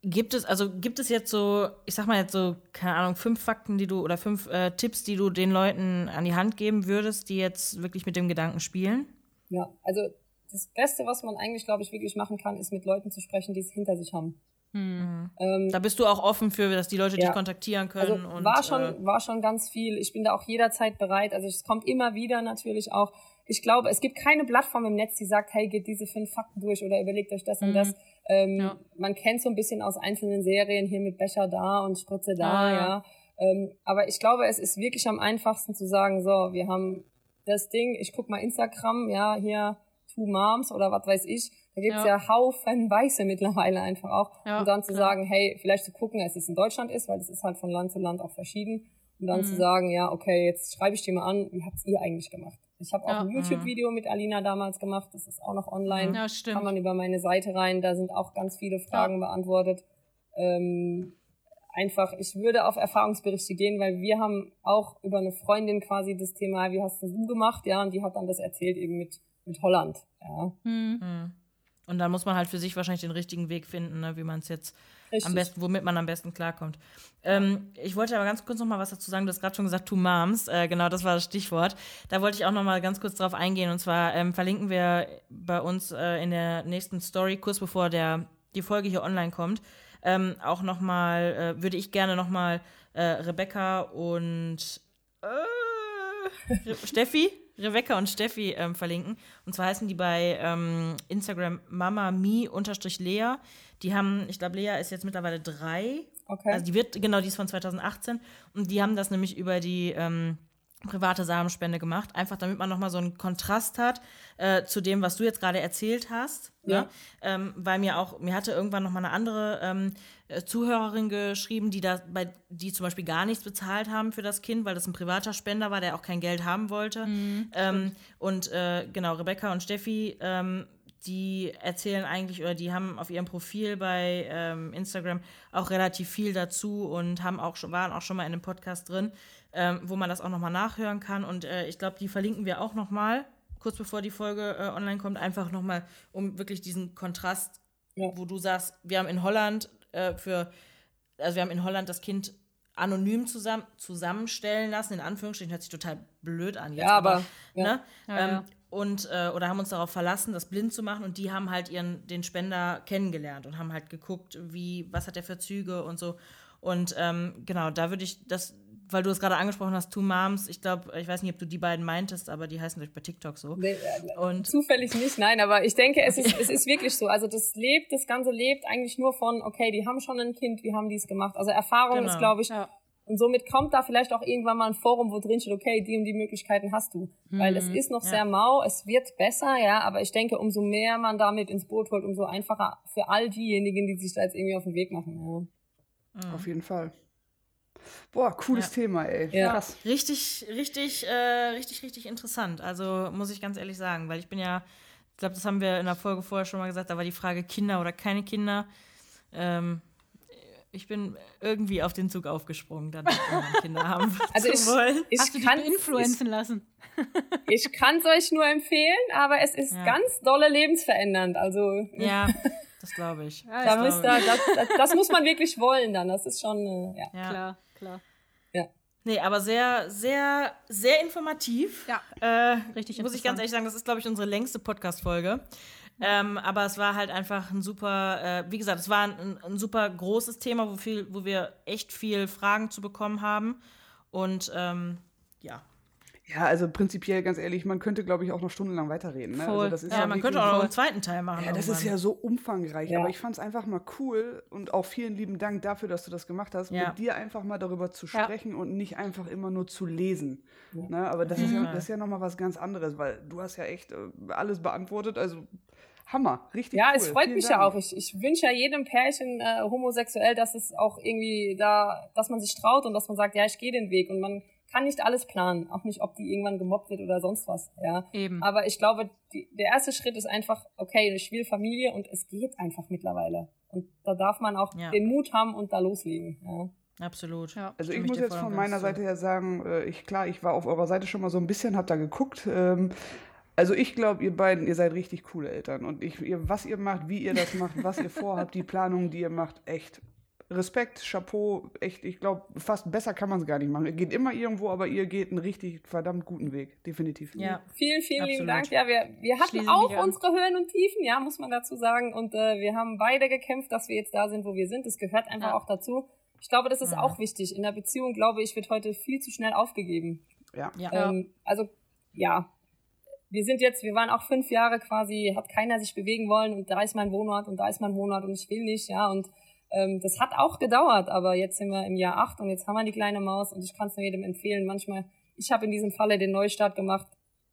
gibt es, also gibt es jetzt so, ich sag mal jetzt so, keine Ahnung, fünf Fakten, die du oder fünf äh, Tipps, die du den Leuten an die Hand geben würdest, die jetzt wirklich mit dem Gedanken spielen? Ja, also das Beste, was man eigentlich, glaube ich, wirklich machen kann, ist mit Leuten zu sprechen, die es hinter sich haben. Mhm. Ähm, da bist du auch offen für, dass die Leute ja. dich kontaktieren können. Also und, war schon, äh, war schon ganz viel. Ich bin da auch jederzeit bereit. Also es kommt immer wieder natürlich auch, ich glaube, es gibt keine Plattform im Netz, die sagt, hey, geht diese fünf Fakten durch oder überlegt euch das mhm. und das. Ähm, ja. Man kennt so ein bisschen aus einzelnen Serien hier mit Becher da und Spritze da, ah, ja. ja. Ähm, aber ich glaube, es ist wirklich am einfachsten zu sagen, so, wir haben das Ding, ich guck mal Instagram, ja, hier Two Moms oder was weiß ich. Da gibt's ja. ja Haufen Weiße mittlerweile einfach auch. Ja, und dann zu klar. sagen, hey, vielleicht zu gucken, dass es in Deutschland ist, weil es ist halt von Land zu Land auch verschieden. Und dann mhm. zu sagen, ja, okay, jetzt schreibe ich dir mal an, wie habt's ihr eigentlich gemacht? Ich habe auch ja, ein YouTube-Video mit Alina damals gemacht, das ist auch noch online. Ja, stimmt. Kann man über meine Seite rein, da sind auch ganz viele Fragen beantwortet. Ähm, einfach, ich würde auf Erfahrungsberichte gehen, weil wir haben auch über eine Freundin quasi das Thema, wie hast du gemacht, ja, und die hat dann das erzählt eben mit, mit Holland, ja. Hm. Und dann muss man halt für sich wahrscheinlich den richtigen Weg finden, ne, wie man es jetzt Richtig. am besten, womit man am besten klarkommt. Ähm, ich wollte aber ganz kurz noch mal was dazu sagen. Du hast gerade schon gesagt, Two Moms. Äh, genau, das war das Stichwort. Da wollte ich auch noch mal ganz kurz drauf eingehen. Und zwar ähm, verlinken wir bei uns äh, in der nächsten Story, kurz bevor der, die Folge hier online kommt, ähm, auch nochmal, äh, würde ich gerne nochmal äh, Rebecca und äh, Steffi, Rebecca und Steffi ähm, verlinken. Und zwar heißen die bei ähm, Instagram Mama Mi unterstrich Lea. Die haben, ich glaube, Lea ist jetzt mittlerweile drei. Okay. Also die wird, genau, die ist von 2018. Und die haben das nämlich über die ähm, private Samenspende gemacht, einfach damit man nochmal so einen Kontrast hat äh, zu dem, was du jetzt gerade erzählt hast. Ne? Ja. Ne? Ähm, weil mir auch, mir hatte irgendwann nochmal eine andere ähm, äh, Zuhörerin geschrieben, die da bei, die zum Beispiel gar nichts bezahlt haben für das Kind, weil das ein privater Spender war, der auch kein Geld haben wollte. Mhm, ähm, und äh, genau, Rebecca und Steffi ähm, die erzählen eigentlich oder die haben auf ihrem Profil bei ähm, Instagram auch relativ viel dazu und haben auch schon, waren auch schon mal in einem Podcast drin ähm, wo man das auch nochmal nachhören kann. Und äh, ich glaube, die verlinken wir auch nochmal, kurz bevor die Folge äh, online kommt, einfach nochmal, um wirklich diesen Kontrast, ja. wo du sagst, wir haben in Holland äh, für, also wir haben in Holland das Kind anonym zusammen, zusammenstellen lassen, in Anführungsstrichen, hört sich total blöd an. Jetzt, ja, aber, aber ja. Ne? Ja, ähm, und äh, oder haben uns darauf verlassen, das blind zu machen und die haben halt ihren den Spender kennengelernt und haben halt geguckt, wie was hat er für Züge und so und ähm, genau da würde ich das weil du es gerade angesprochen hast, Two Moms, ich glaube, ich weiß nicht, ob du die beiden meintest, aber die heißen durch bei TikTok so. Nee, und zufällig nicht, nein, aber ich denke, es ist, es ist wirklich so. Also das lebt, das Ganze lebt eigentlich nur von, okay, die haben schon ein Kind, wie haben die es gemacht? Also Erfahrung genau. ist, glaube ich, ja. und somit kommt da vielleicht auch irgendwann mal ein Forum, wo drin steht, okay, die und die Möglichkeiten hast du. Mhm. Weil es ist noch ja. sehr mau, es wird besser, ja, aber ich denke, umso mehr man damit ins Boot holt, umso einfacher für all diejenigen, die sich da jetzt irgendwie auf den Weg machen. Ja. Mhm. Auf jeden Fall. Boah, cooles ja. Thema, ey. Ja. Krass. Richtig, richtig, äh, richtig, richtig interessant. Also muss ich ganz ehrlich sagen, weil ich bin ja, ich glaube, das haben wir in der Folge vorher schon mal gesagt, da war die Frage Kinder oder keine Kinder. Ähm, ich bin irgendwie auf den Zug aufgesprungen, dann Kinder haben also ich, wollen. Ich Hast du dich influenzen lassen? ich kann es euch nur empfehlen, aber es ist ja. ganz dolle lebensverändernd. Also ja, das glaube ich. Ja, da das, da, das, das, muss man wirklich wollen dann. Das ist schon, äh, ja. ja. Klar, klar. Ja. Nee, aber sehr, sehr, sehr informativ. Ja. Äh, Richtig Muss ich ganz ehrlich sagen, das ist, glaube ich, unsere längste Podcast-Folge. Ähm, aber es war halt einfach ein super, äh, wie gesagt, es war ein, ein, super großes Thema, wo, viel, wo wir echt viel Fragen zu bekommen haben. Und ähm, ja, ja, also prinzipiell, ganz ehrlich, man könnte, glaube ich, auch noch stundenlang weiterreden. Ne? Also Voll. Ja, ja man könnte auch noch einen zweiten Teil machen. Ja, das ist ja so umfangreich. Ja. Aber ich fand es einfach mal cool und auch vielen lieben Dank dafür, dass du das gemacht hast, ja. mit dir einfach mal darüber zu sprechen und nicht einfach immer nur zu lesen. Ne? Aber das, mhm. ist ja, das ist ja nochmal was ganz anderes, weil du hast ja echt äh, alles beantwortet. Also Hammer, richtig Ja, cool. es freut Vielen mich Dank. ja auch. Ich, ich wünsche ja jedem Pärchen äh, homosexuell, dass es auch irgendwie da, dass man sich traut und dass man sagt, ja, ich gehe den Weg und man kann nicht alles planen, auch nicht, ob die irgendwann gemobbt wird oder sonst was. Ja. Eben. Aber ich glaube, die, der erste Schritt ist einfach, okay, ich will Familie und es geht einfach mittlerweile. Und da darf man auch ja. den Mut haben und da loslegen. Ja. Absolut. Ja, also ich muss jetzt von meiner Seite her sagen, äh, ich klar, ich war auf eurer Seite schon mal so ein bisschen, hab da geguckt. Ähm, also ich glaube, ihr beiden, ihr seid richtig coole Eltern. Und ich, ihr, was ihr macht, wie ihr das macht, was ihr vorhabt, die Planungen, die ihr macht, echt Respekt, Chapeau, echt, ich glaube, fast besser kann man es gar nicht machen. Ihr geht immer irgendwo, aber ihr geht einen richtig verdammt guten Weg, definitiv. Ja, vielen, vielen Absolut. lieben Dank. Ja, wir, wir hatten Schließen auch unsere Höhen und Tiefen, ja, muss man dazu sagen. Und äh, wir haben beide gekämpft, dass wir jetzt da sind, wo wir sind. Das gehört einfach ja. auch dazu. Ich glaube, das ist ja. auch wichtig. In der Beziehung, glaube ich, wird heute viel zu schnell aufgegeben. Ja. ja. Ähm, also, ja, wir sind jetzt, wir waren auch fünf Jahre quasi, hat keiner sich bewegen wollen und da ist mein Wohnort und da ist mein Wohnort und ich will nicht, ja, und ähm, das hat auch gedauert, aber jetzt sind wir im Jahr acht und jetzt haben wir die kleine Maus und ich kann es nur jedem empfehlen. Manchmal, ich habe in diesem Falle den Neustart gemacht.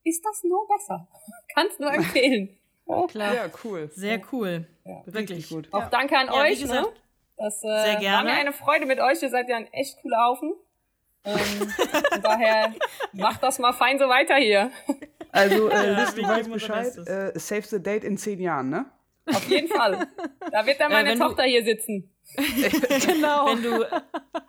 Ist das nur besser? kann es nur empfehlen. Oh, klar. Ja, cool. Sehr cool. Ja, Wirklich gut. Auch danke an Ja, euch. wie gesagt, ne? Das äh, sehr war gerne. mir eine Freude mit euch. Ihr seid ja ein echt cooler Haufen. Ähm, daher macht das mal fein so weiter hier. Also, äh, Ja, Liz, du weißt Bescheid. Äh, save the date in zehn Jahren, ne? Auf jeden Fall. Da wird dann Äh, meine du- Tochter hier sitzen. Genau. Wenn du,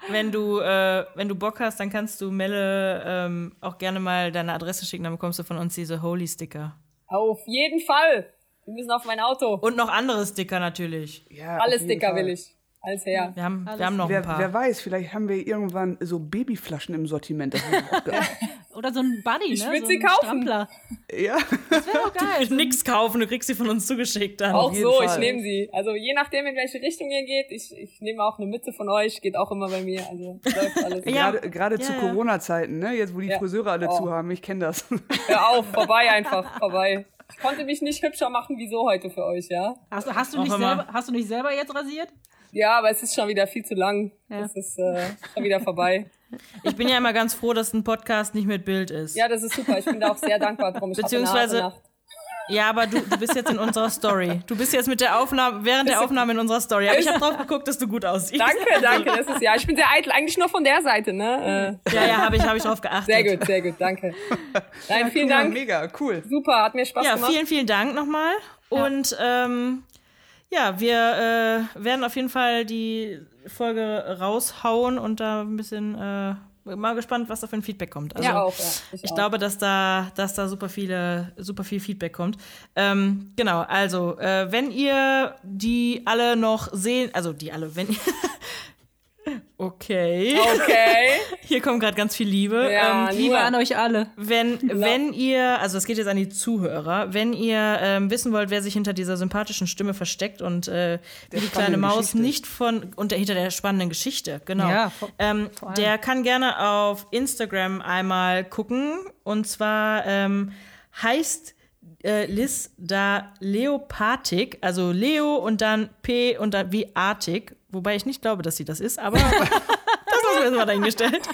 wenn du, äh, wenn du Bock hast, dann kannst du Melle ähm, auch gerne mal deine Adresse schicken, dann bekommst du von uns diese Holy Sticker. Auf jeden Fall. Wir müssen auf mein Auto. Und noch andere Sticker natürlich. Ja, Alle Sticker Fall. will ich. Alles her. Wir haben, wir haben noch ein Wer, paar. wer weiß, vielleicht haben wir irgendwann so Babyflaschen im Sortiment. Das auch. Oder so ein Buddy, Ich ne? würd so sie ein kaufen. Strampler. ja. Wäre auch geil. Du nix kaufen, du kriegst sie von uns zugeschickt dann. Auch so, Fall. ich nehme sie. Also je nachdem, in welche Richtung ihr geht, ich, ich nehme auch eine Mütze von euch, geht auch immer bei mir. Also läuft alles. Ja. Gerade, gerade zu ja. Corona-Zeiten, ne? Jetzt, wo die Ja. Friseure alle Oh. zu haben, ich kenne das. Hör auf, vorbei einfach, vorbei. Ich konnte mich nicht hübscher machen wie so heute für euch, ja? Hast, du- hast, du nicht selber, hast du nicht selber jetzt rasiert? Ja, aber es ist schon wieder viel zu lang. Ja. Es ist äh, schon wieder vorbei. Ich bin ja immer ganz froh, dass ein Podcast nicht mit Bild ist. Ja, das ist super. Ich bin da auch sehr dankbar drum. Ich Beziehungsweise-. Ja, aber du, du bist jetzt in unserer Story. Du bist jetzt mit der Aufnahme, während der Aufnahme in unserer Story. Aber ich habe drauf geguckt, dass du gut aussiehst. Danke, danke. Das ist ja, ich bin sehr eitel. Eigentlich nur von der Seite, ne? Äh, Ja, ja, habe ich, hab ich drauf geachtet. sehr gut, sehr gut, danke. Nein, vielen Ja, Dank. Mega, cool. Super, hat mir Spaß Ja, gemacht. vielen, vielen Dank nochmal. Und ähm, ja, wir äh, werden auf jeden Fall die Folge raushauen und da ein bisschen äh, mal gespannt, was da für ein Feedback kommt. Also, ja, auch, ja. Ich auch. glaube, dass da, dass da super viele, super viel Feedback kommt. Ähm, genau, also äh, wenn ihr die alle noch sehen, also die alle, wenn ihr Okay. Okay. Hier kommt gerade ganz viel Liebe. Ja, ähm, Liebe an euch alle. wenn, wenn ihr, also es geht jetzt an die Zuhörer, wenn ihr ähm, wissen wollt, wer sich hinter dieser sympathischen Stimme versteckt und äh, wie die kleine Maus Geschichte. nicht von, und hinter der spannenden Geschichte, genau. Ja, vor- ähm, allem. der kann gerne auf Instagram einmal gucken und zwar ähm, heißt äh, Liz da Leopathik, also Leo und dann P und dann wie Artig, wobei ich nicht glaube, dass sie das ist, aber das lassen wir jetzt mal dahingestellt.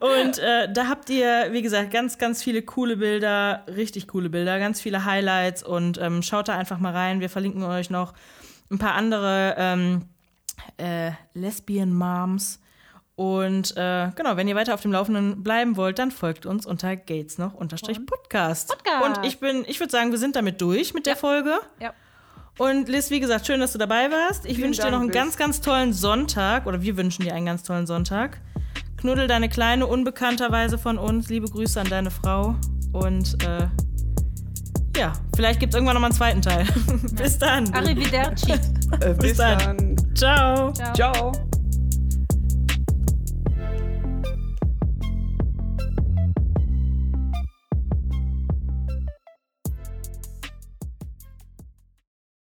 Und äh, da habt ihr, wie gesagt, ganz, ganz viele coole Bilder, richtig coole Bilder, ganz viele Highlights und ähm, schaut da einfach mal rein. Wir verlinken euch noch ein paar andere ähm, äh, Lesbian Moms. Und äh, genau, wenn ihr weiter auf dem Laufenden bleiben wollt, dann folgt uns unter Gates noch unterstrich Podcast. Podcast. Und ich bin, ich würde sagen, wir sind damit durch mit der Folge. Ja. Und Liz, wie gesagt, schön, dass du dabei warst. Ich wünsche dir noch einen ganz, ganz tollen Sonntag. Oder wir wünschen dir einen ganz tollen Sonntag. Knuddel deine Kleine unbekannterweise von uns. Liebe Grüße an deine Frau. Und äh, ja, vielleicht gibt es irgendwann noch mal einen zweiten Teil. Bis dann. Arrivederci. Äh, bis dann. dann. Ciao. Ciao. Ciao.